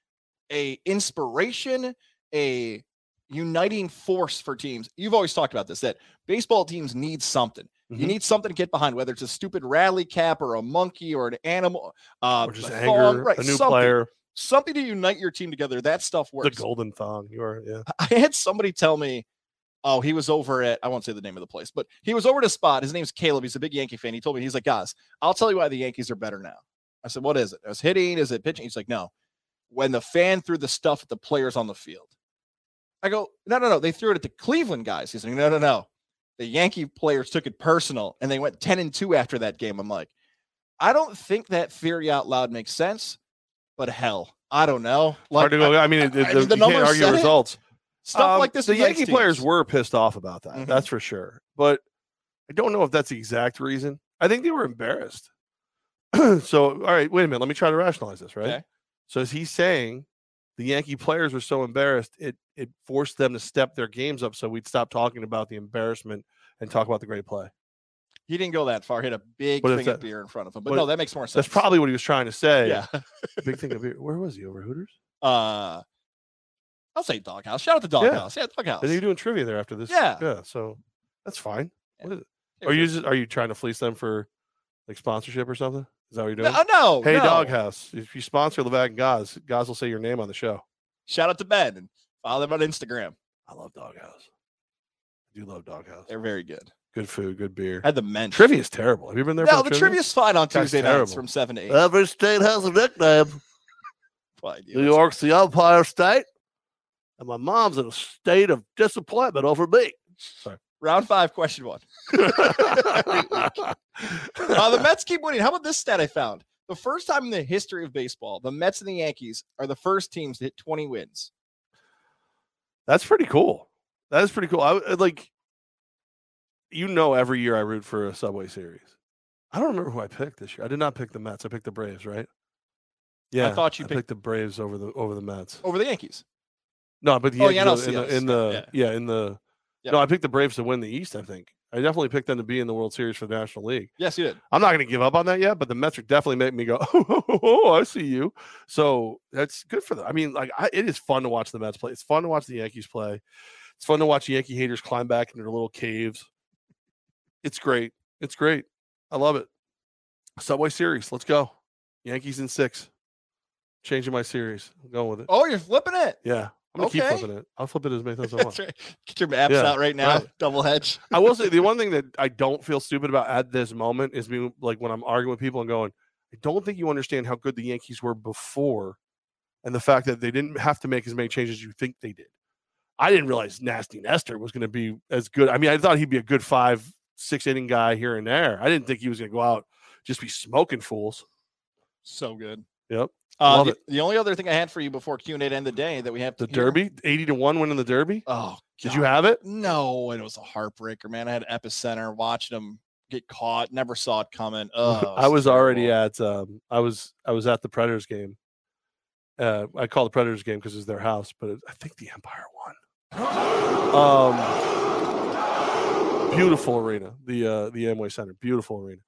a inspiration, a uniting force for teams. You've always talked about this that baseball teams need something. You Mhm. need something to get behind, whether it's a stupid rally cap or a monkey or an animal, uh, or just a anger, right, a new something, player, something to unite your team together. That stuff works. the golden thong. You are, yeah. I had somebody tell me, oh, he was over at, I won't say the name of the place, but he was over at a spot. His name's Caleb. He's a big Yankee fan. He told me, he's like, guys, I'll tell you why the Yankees are better now. I said, what is it? I was hitting? Is it pitching? He's like, no. When the fan threw the stuff at the players on the field. I go, no, no, no. They threw it at the Cleveland guys. He's like, no, no, no. The Yankee players took it personal and they went 10 and 2 after that game. I'm like, I don't think that theory out loud makes sense, but hell, I don't know. Hard to go. I, mean, it, I- it- I- the, the you can't argue results. stuff Um, like this. The Yankee players were pissed off about that. Mhm. That's for sure. But I don't know if that's the exact reason. I think they were embarrassed. so, all right, wait a minute. Let me try to rationalize this, right? Okay. So, is he saying the Yankee players were so embarrassed it it forced them to step their games up so we'd stop talking about the embarrassment and talk about the great play? He didn't go that far. He had a big What thing of beer in front of him. But What- no, that makes more sense. That's probably what he was trying to say. yeah. Big thing of beer. Where was he? Over Hooters? Uh, I'll say Doghouse. Shout out to Yeah. Doghouse. Yeah, Doghouse. And you're doing trivia there after this. Yeah. Yeah. So that's fine. Yeah. What is it? Are you just, are you trying to fleece them for like sponsorship or something? Is that what you're doing? No, no. hey, no. Doghouse. If you sponsor Levac and Goz, Goz will say your name on the show. Shout out to Ben and follow them on Instagram. I love Doghouse. I do love Doghouse. They're very good. Good food, good beer. I had the men. Trivia is terrible. Have you been there? No, for the trivia? is fine on Guy's Tuesday nights from seven to eight. Every state has a nickname. Fine, yeah, New that's- York's the Empire State, and my mom's in a state of disappointment over me. Round five, question one. Uh, the Mets keep winning. How about this stat I found? The first time in the history of baseball, the Mets and the Yankees are the first teams to hit 20 wins. That's pretty cool. That is pretty cool. I like, you know, every year I root for a Subway Series. I don't remember who I picked this year. I did not pick the Mets. I picked the Braves, right? Yeah, I thought you I picked- picked the Braves over the over the Mets. over the Yankees. No, but the Oh, Yankees yeah, in, the, in the yeah. yeah in the Yeah. no, I picked the Braves to win the East. I think I definitely picked them to be in the World Series for the National League. Yes, you did. I'm not going to give up on that yet, but the Mets are definitely making me go, oh, oh I see you. So that's good for them. I mean, like, I, it is fun to watch the Mets play. It's fun to watch the Yankees play. It's fun to watch Yankee haters climb back into their little caves. It's great. It's great. I love it. Subway Series. Let's go. Yankees in six. Changing my series. I'm going with it. Oh, you're flipping it. Yeah. I'm to Okay. keep flipping it. I'll flip it as many times as I want. Right. Get your maps Yeah, out right now. right. Double hedge. I will say the one thing that I don't feel stupid about at this moment is me like when I'm arguing with people and going, I don't think you understand how good the Yankees were before, and the fact that they didn't have to make as many changes as you think they did. I didn't realize Nasty Nestor was going to be as good. I mean, I thought he'd be a good five, six inning guy here and there. I didn't think he was going to go out just be smoking fools. So good. Yep. Uh, the, the only other thing I had for you before Q and A to end the day that we have The to hear- Derby, eighty to one winning the Derby. Oh, Did you have it? No, and it was a heartbreaker, man. I had epicenter watching him get caught. Never saw it coming. Oh, I was already at um I was I was at the Predators game. Uh I call the Predators game because it's their house, but it, I think the Empire won. Um beautiful arena, the uh the Amway Center, beautiful arena.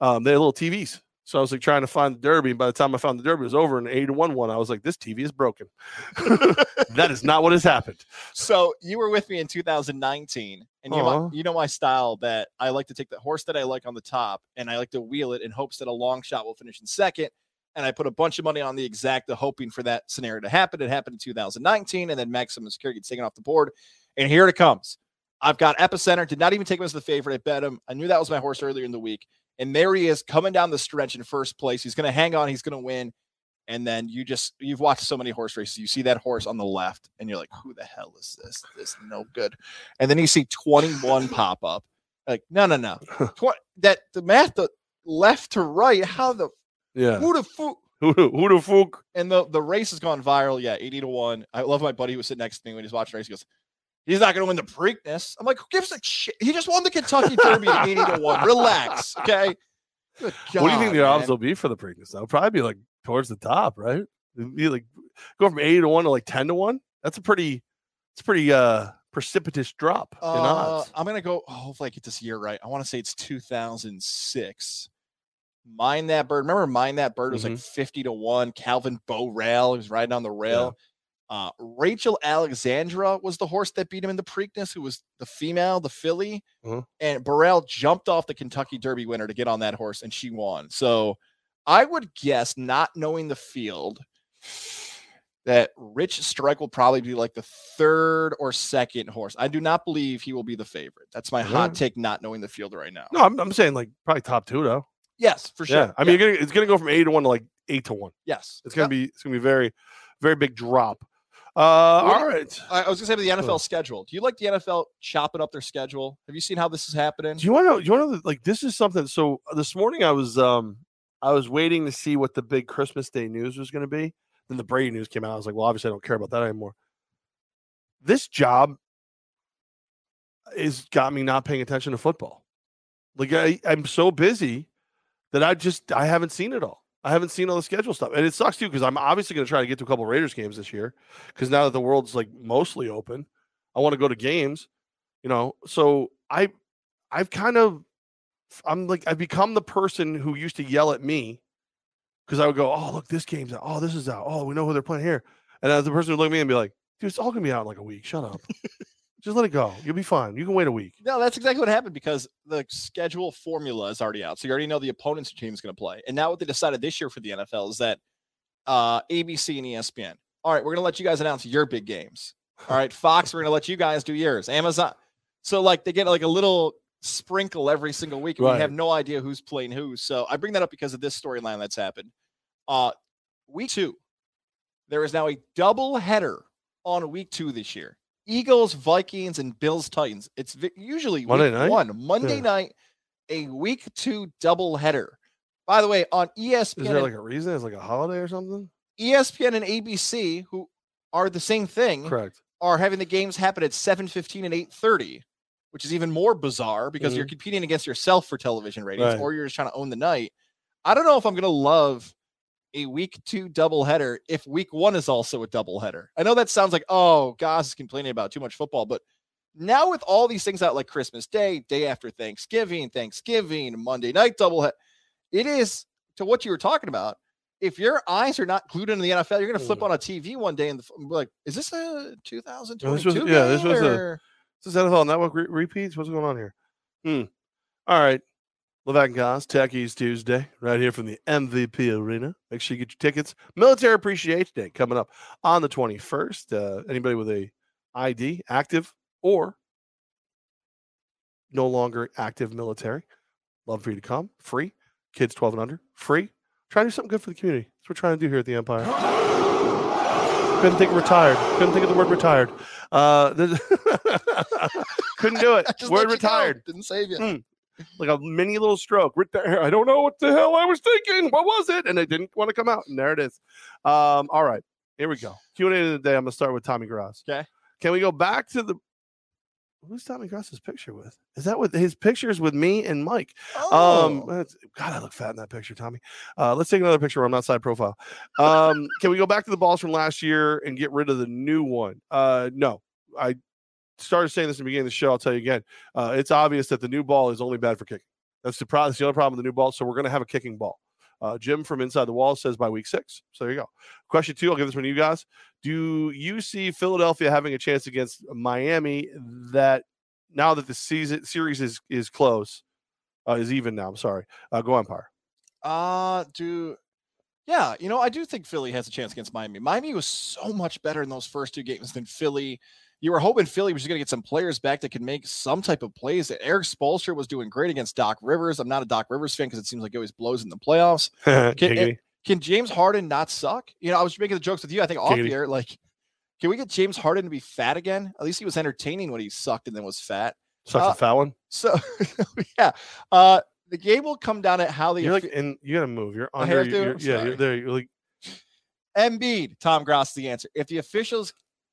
Um they had little TVs. So I was like trying to find the derby. And by the time I found the derby, it was over and eight to one one. I was like, this TV is broken. that is not what has happened. So you were with me in 2019, and you know, my, you know my style that I like to take the horse that I like on the top, and I like to wheel it in hopes that a long shot will finish in second. And I put a bunch of money on the exacta, hoping for that scenario to happen. It happened in 2019, and then Maximum Security gets taken off the board. And here it comes. I've got Epicenter. Did not even take him as the favorite. I bet him. I knew that was my horse earlier in the week. And there he is coming down the stretch in first place. He's going to hang on. He's going to win. And then you just you've watched so many horse races. You see that horse on the left, and you're like, "Who the hell is this? This no good." And then you see 21 pop up. Like, no, no, no. Tw- that the math, the left to right. How the Yeah. who the fu- Who who the fuck? And the the race has gone viral. Yeah, 80 to one. I love my buddy who was sitting next to me when he's watching the race. He goes, He's not going to win the Preakness. I'm like, who gives a shit? He just won the Kentucky Derby at 80 to 1. Relax. Okay. Good what do you think the odds will be for the Preakness? That'll probably be like towards the top, right? It'd be like go from eighty to one to like ten to one. That's a pretty, it's pretty uh precipitous drop in Uh, odds. I'm gonna go. Oh, hopefully, I get this year right. I want to say it's 2006. Mine That Bird. Remember, Mine That Bird was like Mhm. 50 to one. Calvin Borel, he was riding on the rail. Uh, Rachel Alexandra was the horse that beat him in the Preakness, who was the female, the filly. Uh-huh. And Borel jumped off the Kentucky Derby winner to get on that horse, and she won. So I would guess, not knowing the field, that Rich Strike will probably be like the third or second horse. I do not believe he will be the favorite. That's my hot take, not knowing the field right now. No, I'm, I'm saying like probably top two though. Yes, for sure. Yeah, I mean, gonna, it's gonna go from eight to one to like eight to one. yes, It's gonna Yep. be it's gonna be very, very big drop. Uh, What- all right. I was gonna say about the NFL schedule. Do you like the NFL chopping up their schedule? Have you seen how this is happening? Do you want to? Do you want to? Like, this is something. So uh, this morning, I was um, I was waiting to see what the big Christmas Day news was going to be. Then the Brady news came out. I was like, well, obviously, I don't care about that anymore. This job is got me not paying attention to football. Like, I, I'm so busy that I just I haven't seen it all. I haven't seen all the schedule stuff, and it sucks too because I'm obviously going to try to get to a couple Raiders games this year because now that the world's like mostly open, I want to go to games. You know, so I I've kind of I'm like I've become the person who used to yell at me because I would go, Oh, look, this game's out. Oh, this is out. Oh, we know who they're playing here. And as the person would look at me and be like, dude, it's all gonna be out in like a week. Shut up. Just let it go. You'll be fine. You can wait a week. No, that's exactly what happened because the schedule formula is already out. So you already know the opponents your team's going to play. And now what they decided this year for the NFL is that uh, ABC and ESPN. All right, we're going to let you guys announce your big games. All right, Fox, we're going to let you guys do yours. Amazon. So like they get like a little sprinkle every single week. And We have no idea who's playing who. So I bring that up because of this storyline that's happened. Uh, week two, there is now a double header on week two this year. Eagles, Vikings, and Bills, Titans. It's usually Monday night? one, Monday Yeah. night, a week two double header. By the way, on ESPN, Is there like a reason? Is like a holiday or something? ESPN and ABC, who are the same thing, Correct. are having the games happen at 7:15 and 8:30, which is even more bizarre because you're competing against yourself for television ratings, Mm-hmm. Right. or you're just trying to own the night. I don't know if I'm gonna love a week two doubleheader if week one is also a doubleheader. I know that sounds like oh Goz is complaining about too much football, but now with all these things out like Christmas Day, day after Thanksgiving, Thanksgiving, Monday night doubleheader, it is to what you were talking about. If your eyes are not glued into the NFL, you're going to flip Mm. on a TV one day and be like, "Is this a 2022 was- yeah, this was a- or- Is this NFL Network re- repeats? What's going on here? Hmm. All right. Levac and Goz, Techies Tuesday, right here from the MVP Arena. Make sure you get your tickets. Military Appreciation Day coming up on the 21st. Uh, anybody with a ID, active or no longer active military, love for you to come. Free. Kids 12 and under, free. Try to do something good for the community. That's what we're trying to do here at the Empire. Couldn't think of retired. Couldn't think of the word retired. Uh, couldn't do it. Word retired. Didn't save you. Mm. Like a mini little stroke. Reti- I don't know what the hell I was thinking. What was it? And it didn't want to come out. And there it is. Um, all right. Here we go. Q&A of the day. I'm going to start with Tommy Gross. Okay. Can we go back to the Who's Tommy Gross's picture with? Is that with his pictures with me and Mike? Um, Oh, that's- God, I look fat in that picture, Tommy. Uh, let's take another picture where I'm not side profile. Um, can we go back to the balls from last year and get rid of the new one? Uh, no, I started saying this in the beginning of the show. I'll tell you again. Uh, it's obvious that the new ball is only bad for kicking. That's the problem. That's the only problem with the new ball. So we're going to have a kicking ball. Uh, Jim from Inside the Wall says by week six. So there you go. Question two. I'll give this one to you guys. Do you see Philadelphia having a chance against Miami that now that the season series is is close, uh, is even now? I'm sorry. Uh, go Empire. Uh, do yeah, you know, I do think Philly has a chance against Miami. Miami was so much better in those first two games than Philly. You were hoping Philly was going to get some players back that could make some type of plays. Erik Spoelstra was doing great against Doc Rivers. I'm not a Doc Rivers fan because it seems like he always blows in the playoffs. Giggity. Can James Harden not suck? You know, I was making the jokes with you. I think off Giggity. here, like, can we get James Harden to be fat again? At least he was entertaining when he sucked and then was fat. Such uh, a foul one. So, yeah, uh, the game will come down at how the You're like, and you gotta move. You're under. to? You're, yeah, you're there. You're like, Embiid, Tom Gross, the answer. If the officials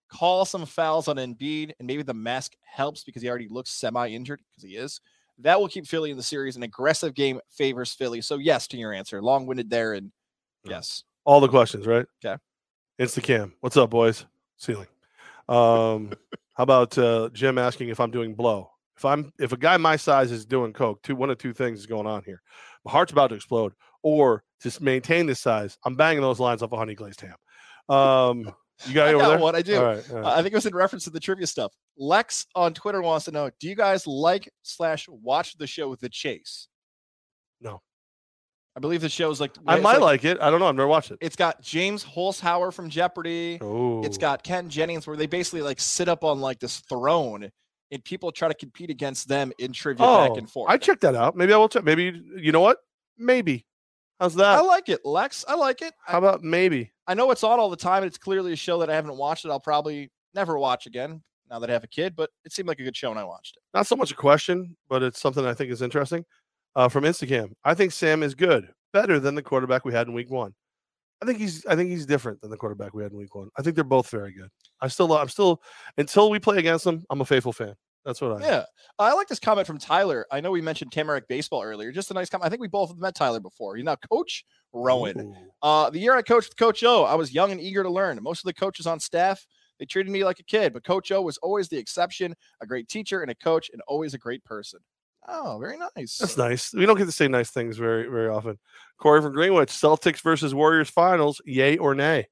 call some fouls on Embiid, and maybe the mask helps because he already looks semi-injured because he is. That will keep Philly in the series. An aggressive game favors Philly. So yes to your answer. Long-winded there, and yes. All the questions, right? Okay. Instacam. What's up, boys? Ceiling. Um, how about uh, Jim asking if I'm doing blow? If I'm if a guy my size is doing coke, two one of two things is going on here. My heart's about to explode, or to s- maintain this size, I'm banging those lines off a honey glazed ham. Um, you got I got there? one. I do. All right, all Uh. I think it was in reference to the trivia stuff. Lex on Twitter wants to know: Do you guys like slash watch the show with The Chase? No. I believe the show is like I might like, it. I don't know. I've never watched it. It's got James Holzhauer from Jeopardy. Oh, It's got Ken Jennings, where they basically like sit up on like this throne, and people try to compete against them in trivia oh, back and forth. I checked that out. Maybe I will check. Maybe you know what? Maybe. How's that? I like it, Lex. I like it. How about maybe? I know it's on all the time. and It's clearly a show that I haven't watched. It. I'll probably never watch again now that I have a kid. But it seemed like a good show, and I watched it. not so much a question, but it's something I think is interesting. Uh, from Instacam, I think Sam is good, better than the quarterback we had in Week One. I think he's, I think he's different than the quarterback we had in Week One. I think they're both very good. I still, I'm still, until we play against them, I'm a faithful fan. That's what I. am. Yeah, I like this comment from Tyler. I know we mentioned Tamarac baseball earlier. Just a nice comment. I think we both met Tyler before. He's now Coach Rowan. Uh, the year I coached with Coach O, I was young and eager to learn. Most of the coaches on staff, they treated me like a kid, but Coach O was always the exception, a great teacher and a coach, and always a great person. Oh, very nice. That's nice. We don't get to say nice things very, very often. Corey from Greenwich, Celtics versus Warriors finals, yay or nay?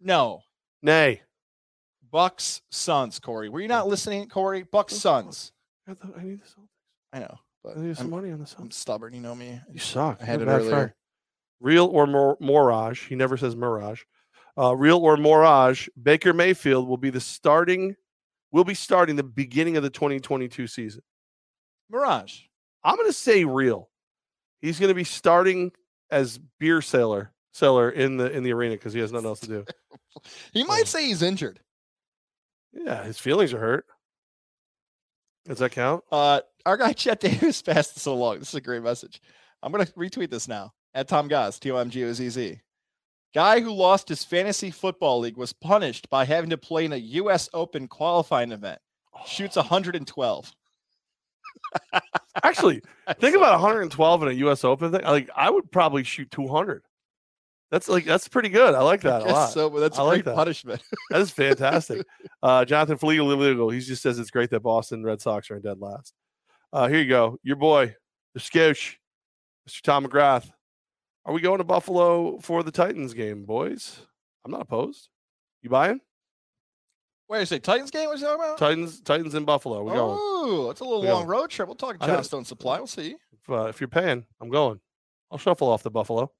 No, Nay. Bucks Suns, Corey. Were you not listening, Corey? Bucks Suns. I, I need the Celtics. I know, but I some I'm, money on the I'm stubborn. You know me. You suck. I had You're it a bad friend. earlier. Real or more Mirage? He never says Mirage. Uh, real or Mirage? Baker Mayfield will be the starting. Will be starting the beginning of the 2022 season. Mirage. I'm going to say real. He's going to be starting as beer seller seller in the in the arena because he has nothing else to do. He might say he's injured. Yeah, his feelings are hurt. Does that count? Uh, our guy Chet Davis passed it so long. This is a great message. I'm gonna retweet this now at Tom Goz, T O M G O Z Z. Guy who lost his fantasy football league was punished by having to play in a U.S. Open qualifying event. Shoots 112. Actually, think about 112 in a U.S. Open thing. Like I would probably shoot 200. That's like that's pretty good. I like that a lot. So but that's a I like great that. punishment. That is fantastic. uh, Jonathan Flegel, he just says it's great that Boston Red Sox are in dead last. Uh, here you go. Your boy, the Scooch, Mr. Tom McGrath. Are we going to Buffalo for the Titans game, boys? I'm not opposed. You buying? Wait, you say Titans game? What you talking about? Titans, Titans in Buffalo. We're going. Oh, it's a little We're long going. road trip. We'll talk I Johnstone Supply. We'll see. If, uh, if you're paying, I'm going. I'll shuffle off the Buffalo.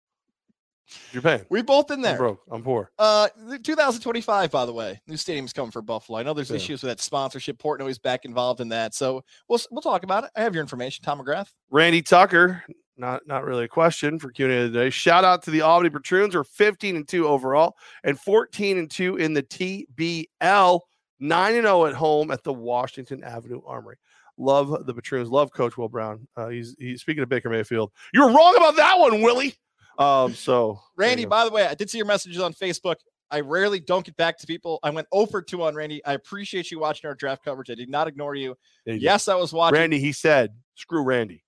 You're paying, We both in I'm there. broke. I'm poor. Uh, 2025, by the way, new stadium's coming for Buffalo. I know there's Yeah. issues with that sponsorship. Portnoy's back involved in that, so we'll we'll talk about it. I have your information, Tom McGrath. Randy Tucker, not not really a question for Q and A today. Shout out to the Albany Patroons. We're 15 and 2 overall and 14 and 2 in the TBL. 9 and 0 at home at the Washington Avenue Armory. Love the Patroons. Love Coach Will Brown. Uh, he's he's speaking of Baker Mayfield. You were wrong about that one, Willie. Um, so Randy, by the way, I did see your messages on Facebook. I rarely don't get back to people. I went over two on Randy. I appreciate you watching our draft coverage. I did not ignore you. You go. Yes, I was watching. Randy, he said, screw Randy.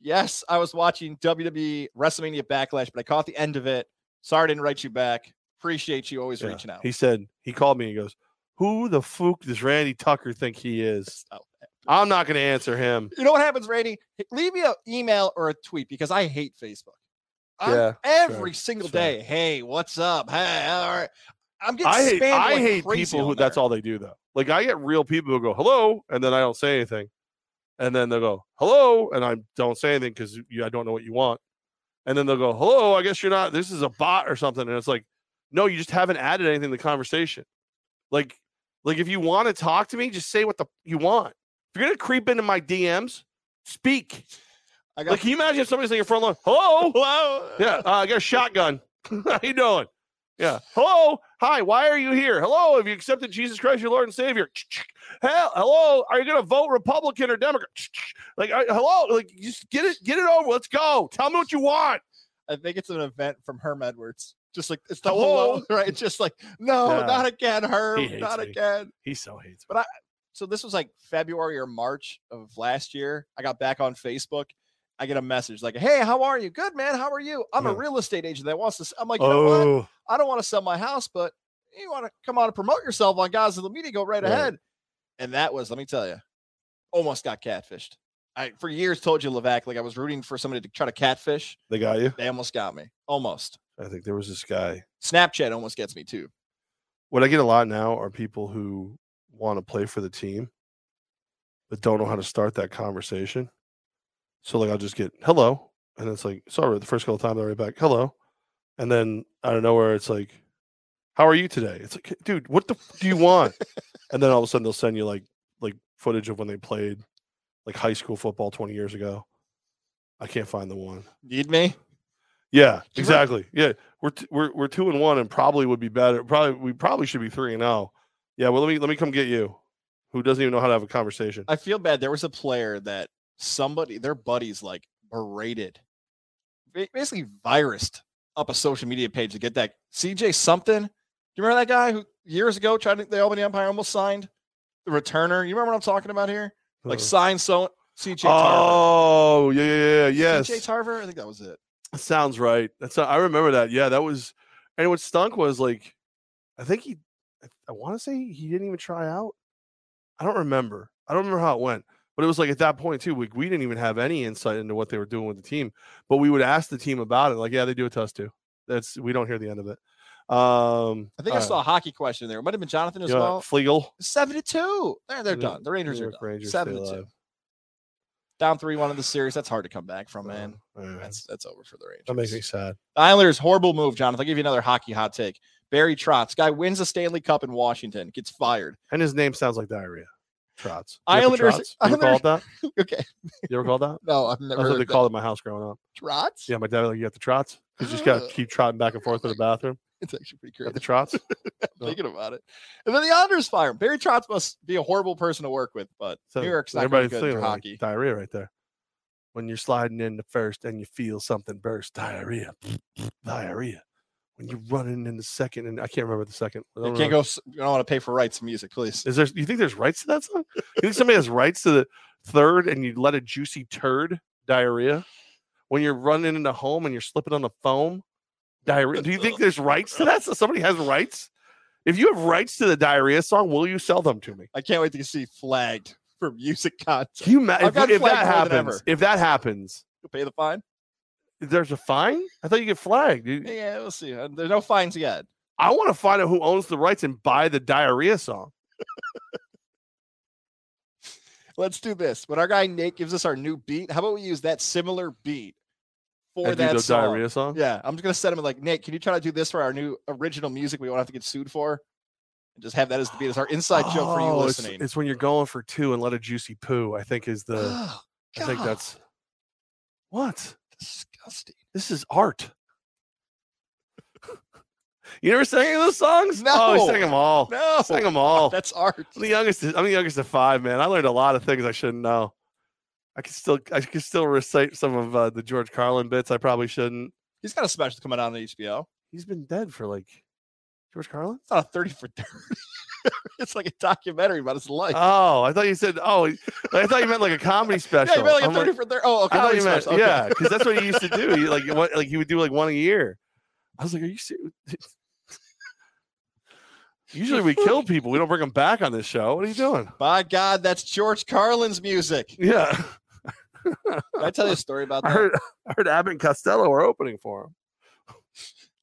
Yes, I was watching WWE WrestleMania Backlash, but I caught the end of it. Sorry I didn't write you back. Appreciate you always Yeah. reaching out. He said, he called me and goes, Who the fook does Randy Tucker think he is? I'm not going to answer him. You know what happens, Randy? Leave me an email or a tweet because I hate Facebook. Yeah, every single day. Hey, what's up? Hey, all right. I'm getting I hate spammed I like hate people who on that's all they do though. Like I get real people who go hello and then I don't say anything, and then they'll go hello and I don't say anything because I don't know what you want, and then they'll go hello. I guess you're not. This is a bot or something, and it's like no, you just haven't added anything to the conversation. Like like if you want to talk to me, just say what the you want. If you're gonna creep into my DMs, speak. I got Like, can you imagine if somebody's in your front lawn? Hello, hello. yeah, uh, I got a shotgun. How you doing? Yeah. Hello. Hi. Why are you here? Hello. Have you accepted Jesus Christ, your Lord and Savior? Hell, hello. Are you going to vote Republican or Democrat? Like, I- hello. Like, just get it, get it over. Let's go. Tell me what you want. I think it's an event from Herm Edwards. Just like it's the Whoa. whoa, right? It's just like no, Yeah. not again, Herb, He not me. again. He so hates. But I, So this was like February or March of last year. I got back on Facebook. I get a message like, "Hey, how are you? Good, man. How are you? I'm a real estate agent that wants to." s-" I'm like, you know what? Oh, I don't want to sell my house, but you want to come on and promote yourself on guys of the media, go right Right. ahead. And that was, let me tell you, almost got catfished. I for years told you, Levac, like I was rooting for somebody to try to catfish. they got you. They almost got me. Almost. I think there was this guy. Snapchat almost gets me too. What I get a lot now are people who want to play for the team, but don't know how to start that conversation. So like I'll just get hello, and it's like sorry the first couple of times I write back hello, and then out of nowhere it's like, how are you today? It's like, dude, what the f- do you want? and then all of a sudden they'll send you like like footage of when they played like high school football twenty years ago. I can't find the one. Need me? Yeah, exactly. Yeah, we're t- we're we're two and one, and probably would be better. Probably we probably should be three and zero. Yeah, well let me let me come get you, who doesn't even know how to have a conversation. I feel bad. There was a player that somebody, their buddies, like berated, basically virused up a social media page to get that CJ something. Do you remember that guy who years ago tried to, the Albany Empire almost signed the returner? You remember what I'm talking about here? Like signed so CJ Tarver. oh yeah yeah yeah yes, CJ Tarver. I think that was it. sounds right. That's I remember that. Yeah, that was. And what stunk was like, I think he, I, I want to say he didn't even try out. I don't remember. I don't remember how it went. But it was like at that point too, we, we didn't even have any insight into what they were doing with the team. But we would ask the team about it. Like, yeah, they do it to us too. That's we don't hear the end of it. Um I think I saw a hockey question there. It might have been Jonathan as. Yeah, well. Flegel. Seven to two. They're they're done. The Rangers are done. Rangers Seven to two. alive. Down three one in the series. That's hard to come back from, man. That's that's over for the Rangers. that makes me sad. The Islanders, horrible move, Jonathan. I'll give you another hockey hot take. Barry Trotz, guy wins a Stanley Cup in Washington, gets fired. And his name sounds like diarrhea. Trots. You Islanders- Trots? You ever called that? okay. You ever called that? No, I've That's never what heard they called it in my house growing up. Trotz. Yeah, my dad was like, you got the trots? You just got to keep trotting back and forth to the bathroom. It's actually pretty crazy. Got the trots? No. Thinking about it. And then the Islanders fire him. Barry Trotz must be a horrible person to work with, but So New York's not everybody's good for like hockey. diarrhea right there. When you're sliding in the first and you feel something burst, diarrhea, diarrhea. When you're running in the second, and I can't remember the second. I You can't remember. go. You don't want to pay for rights to music, please. Is there? You think there's rights to that song? You think somebody has rights to the third and you let a juicy turd diarrhea? When you're running into home and you're slipping on the foam, diarrhea. Do you think there's rights to that? So somebody has rights. If you have rights to the diarrhea song, will you sell them to me? I can't wait to see flagged for music content. Can you I've if, if that flagged more than happens? If that happens, You'll pay the fine. There's a fine. I thought you get flagged. You- Yeah, we'll see. Uh, There's no fines yet. I want to find out who owns the rights and buy the diarrhea song. Let's do this. When our guy Nate gives us our new beat, how about we use that similar beat for And that the song? diarrhea song. Yeah, I'm just gonna set him like Nate. Can you try to do this for our new original music? We won't have to get sued for, and just have that as the beat as our inside joke for you Oh, it's- listening. It's, when you're going for two and let a juicy poo. I think is the. Oh, I think that's what disgusting. this is art. you never sang any of those songs? Oh, No. we sang them all. No, Sang them all. that's art. I'm the youngest. I'm the youngest of five, man. I learned a lot of things I shouldn't know. I can still, I can still recite some of uh, the George Carlin bits. I probably shouldn't. He's got a special coming out on the HBO. He's been dead for like George Carlin. It's not a 30 for 30. it's like a documentary about his life. Oh, I thought you said. Oh, I thought you meant like a comedy special. yeah, you meant like a I'm 30 for 30. Oh, a I thought comedy you meant, special. Okay. yeah, because that's what he used to do. He like what, like he would do like one a year. I was like, are you serious? Usually we kill people. We don't bring them back on this show. What are you doing? By God, that's George Carlin's music. Yeah, I tell you a story about I that? heard. I heard Abbott and Costello are opening for him.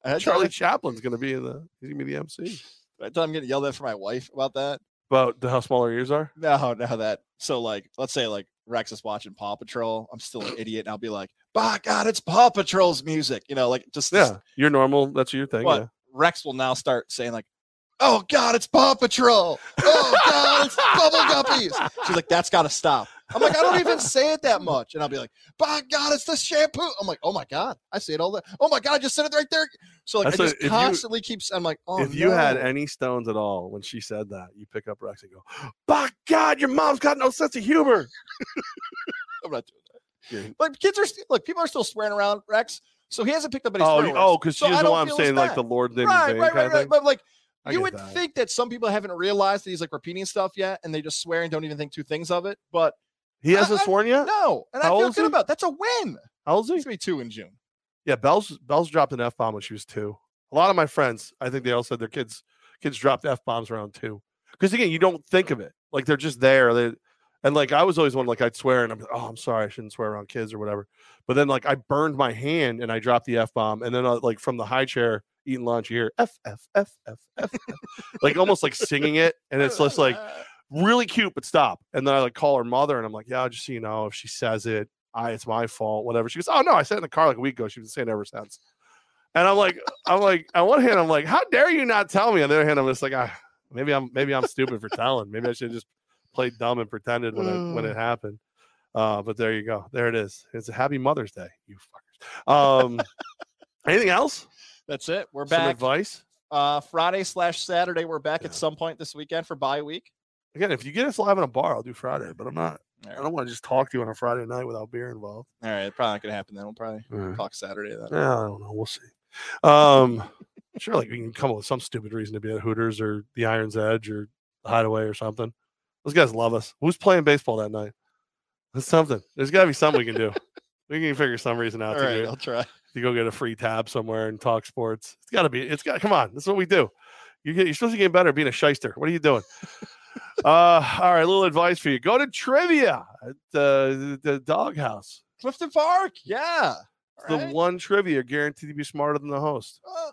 I Charlie. Chaplin's going to be in the. He's going to be the MC. I tell him getting yelled at for my wife about that. About the how small our ears are. No, no, that. So like, let's say like Rex is watching Paw Patrol. I'm still an idiot, and I'll be like, "By God, it's Paw Patrol's music." You know, like just Yeah, you're normal. That's your thing. What? Yeah. Rex will now start saying like, "Oh God, it's Paw Patrol! Oh God, it's Bubble Guppies!" She's like, "That's got to stop." I'm like, "I don't even say it that much," and I'll be like, "By God, it's the shampoo!" I'm like, "Oh my God, I say it all the. Oh my God, I just said it right there." So like, That's I just if you- constantly keeps. I'm like, "Oh if you had any stones at all when she said that, you pick up Rex and go, "By God, your mom's got no sense of humor." I'm not doing that. Yeah. Like kids are still look, people are still swearing around Rex. So he hasn't picked up any Oh, swear you- words. oh, because she I doesn't don't want him feel saying like the Lord name in right, right, right, right. But like, I you would that. think that some people haven't realized that he's like repeating stuff yet, and they just swear and don't even think two things of it. But he hasn't I- sworn yet. no, and How I feel good he? about that's a win. How old is he? He's gonna be two in June. Yeah, Bell's Bell's dropped an f bomb when she was two. A lot of my friends, I think they all said their kids kids dropped f bombs around two. Because again, you don't think of it like they're just there. They, and like I was always one like I'd swear and I'm oh I'm sorry I shouldn't swear around kids or whatever. But then like I burned my hand and I dropped the f bomb and then uh, like from the high chair eating lunch you hear f f f f f, F," like almost like singing it and it's just like really cute, but stop. And then I like call her mother and I'm like, yeah, just so you know, if she says it, I it's my fault, whatever. She goes, Oh no, I said it in the car like a week ago. She's been saying it ever since. And I'm like, I'm like, on one hand, I'm like, how dare you not tell me? On the other hand, I'm just like, ah, maybe I'm maybe I'm stupid for telling. Maybe I should just played dumb and pretended when it when it happened. Uh, but there you go. There it is. It's a happy Mother's Day, you fuckers. Um anything else? That's it. We're Some back. advice? Uh, Friday slash Saturday. We're back Yeah. at some point this weekend for bye week. Again, if you get us live in a bar, I'll do Friday, but I'm not All I don't want to just talk to you on a Friday night without beer involved. All right, probably not gonna happen then. We'll probably Yeah. talk Saturday then. Yeah, I don't know. We'll see. Um, sure, like we can come up with some stupid reason to be at Hooters or the Iron's Edge or the Hideaway or something. Those guys love us. Who's playing baseball that night? That's something. There's got to be something we can do. We can figure some reason out All to, right, go, I'll try. to go get a free tab somewhere and talk sports. It's got to be. It's got. Come on, this is what we do. You get, you're supposed to get better at being a shyster. What are you doing? Uh, all right, a little advice for you. Go to trivia at uh, the doghouse. Clifton Park. Yeah. It's the one trivia guaranteed to be smarter than the host. Uh,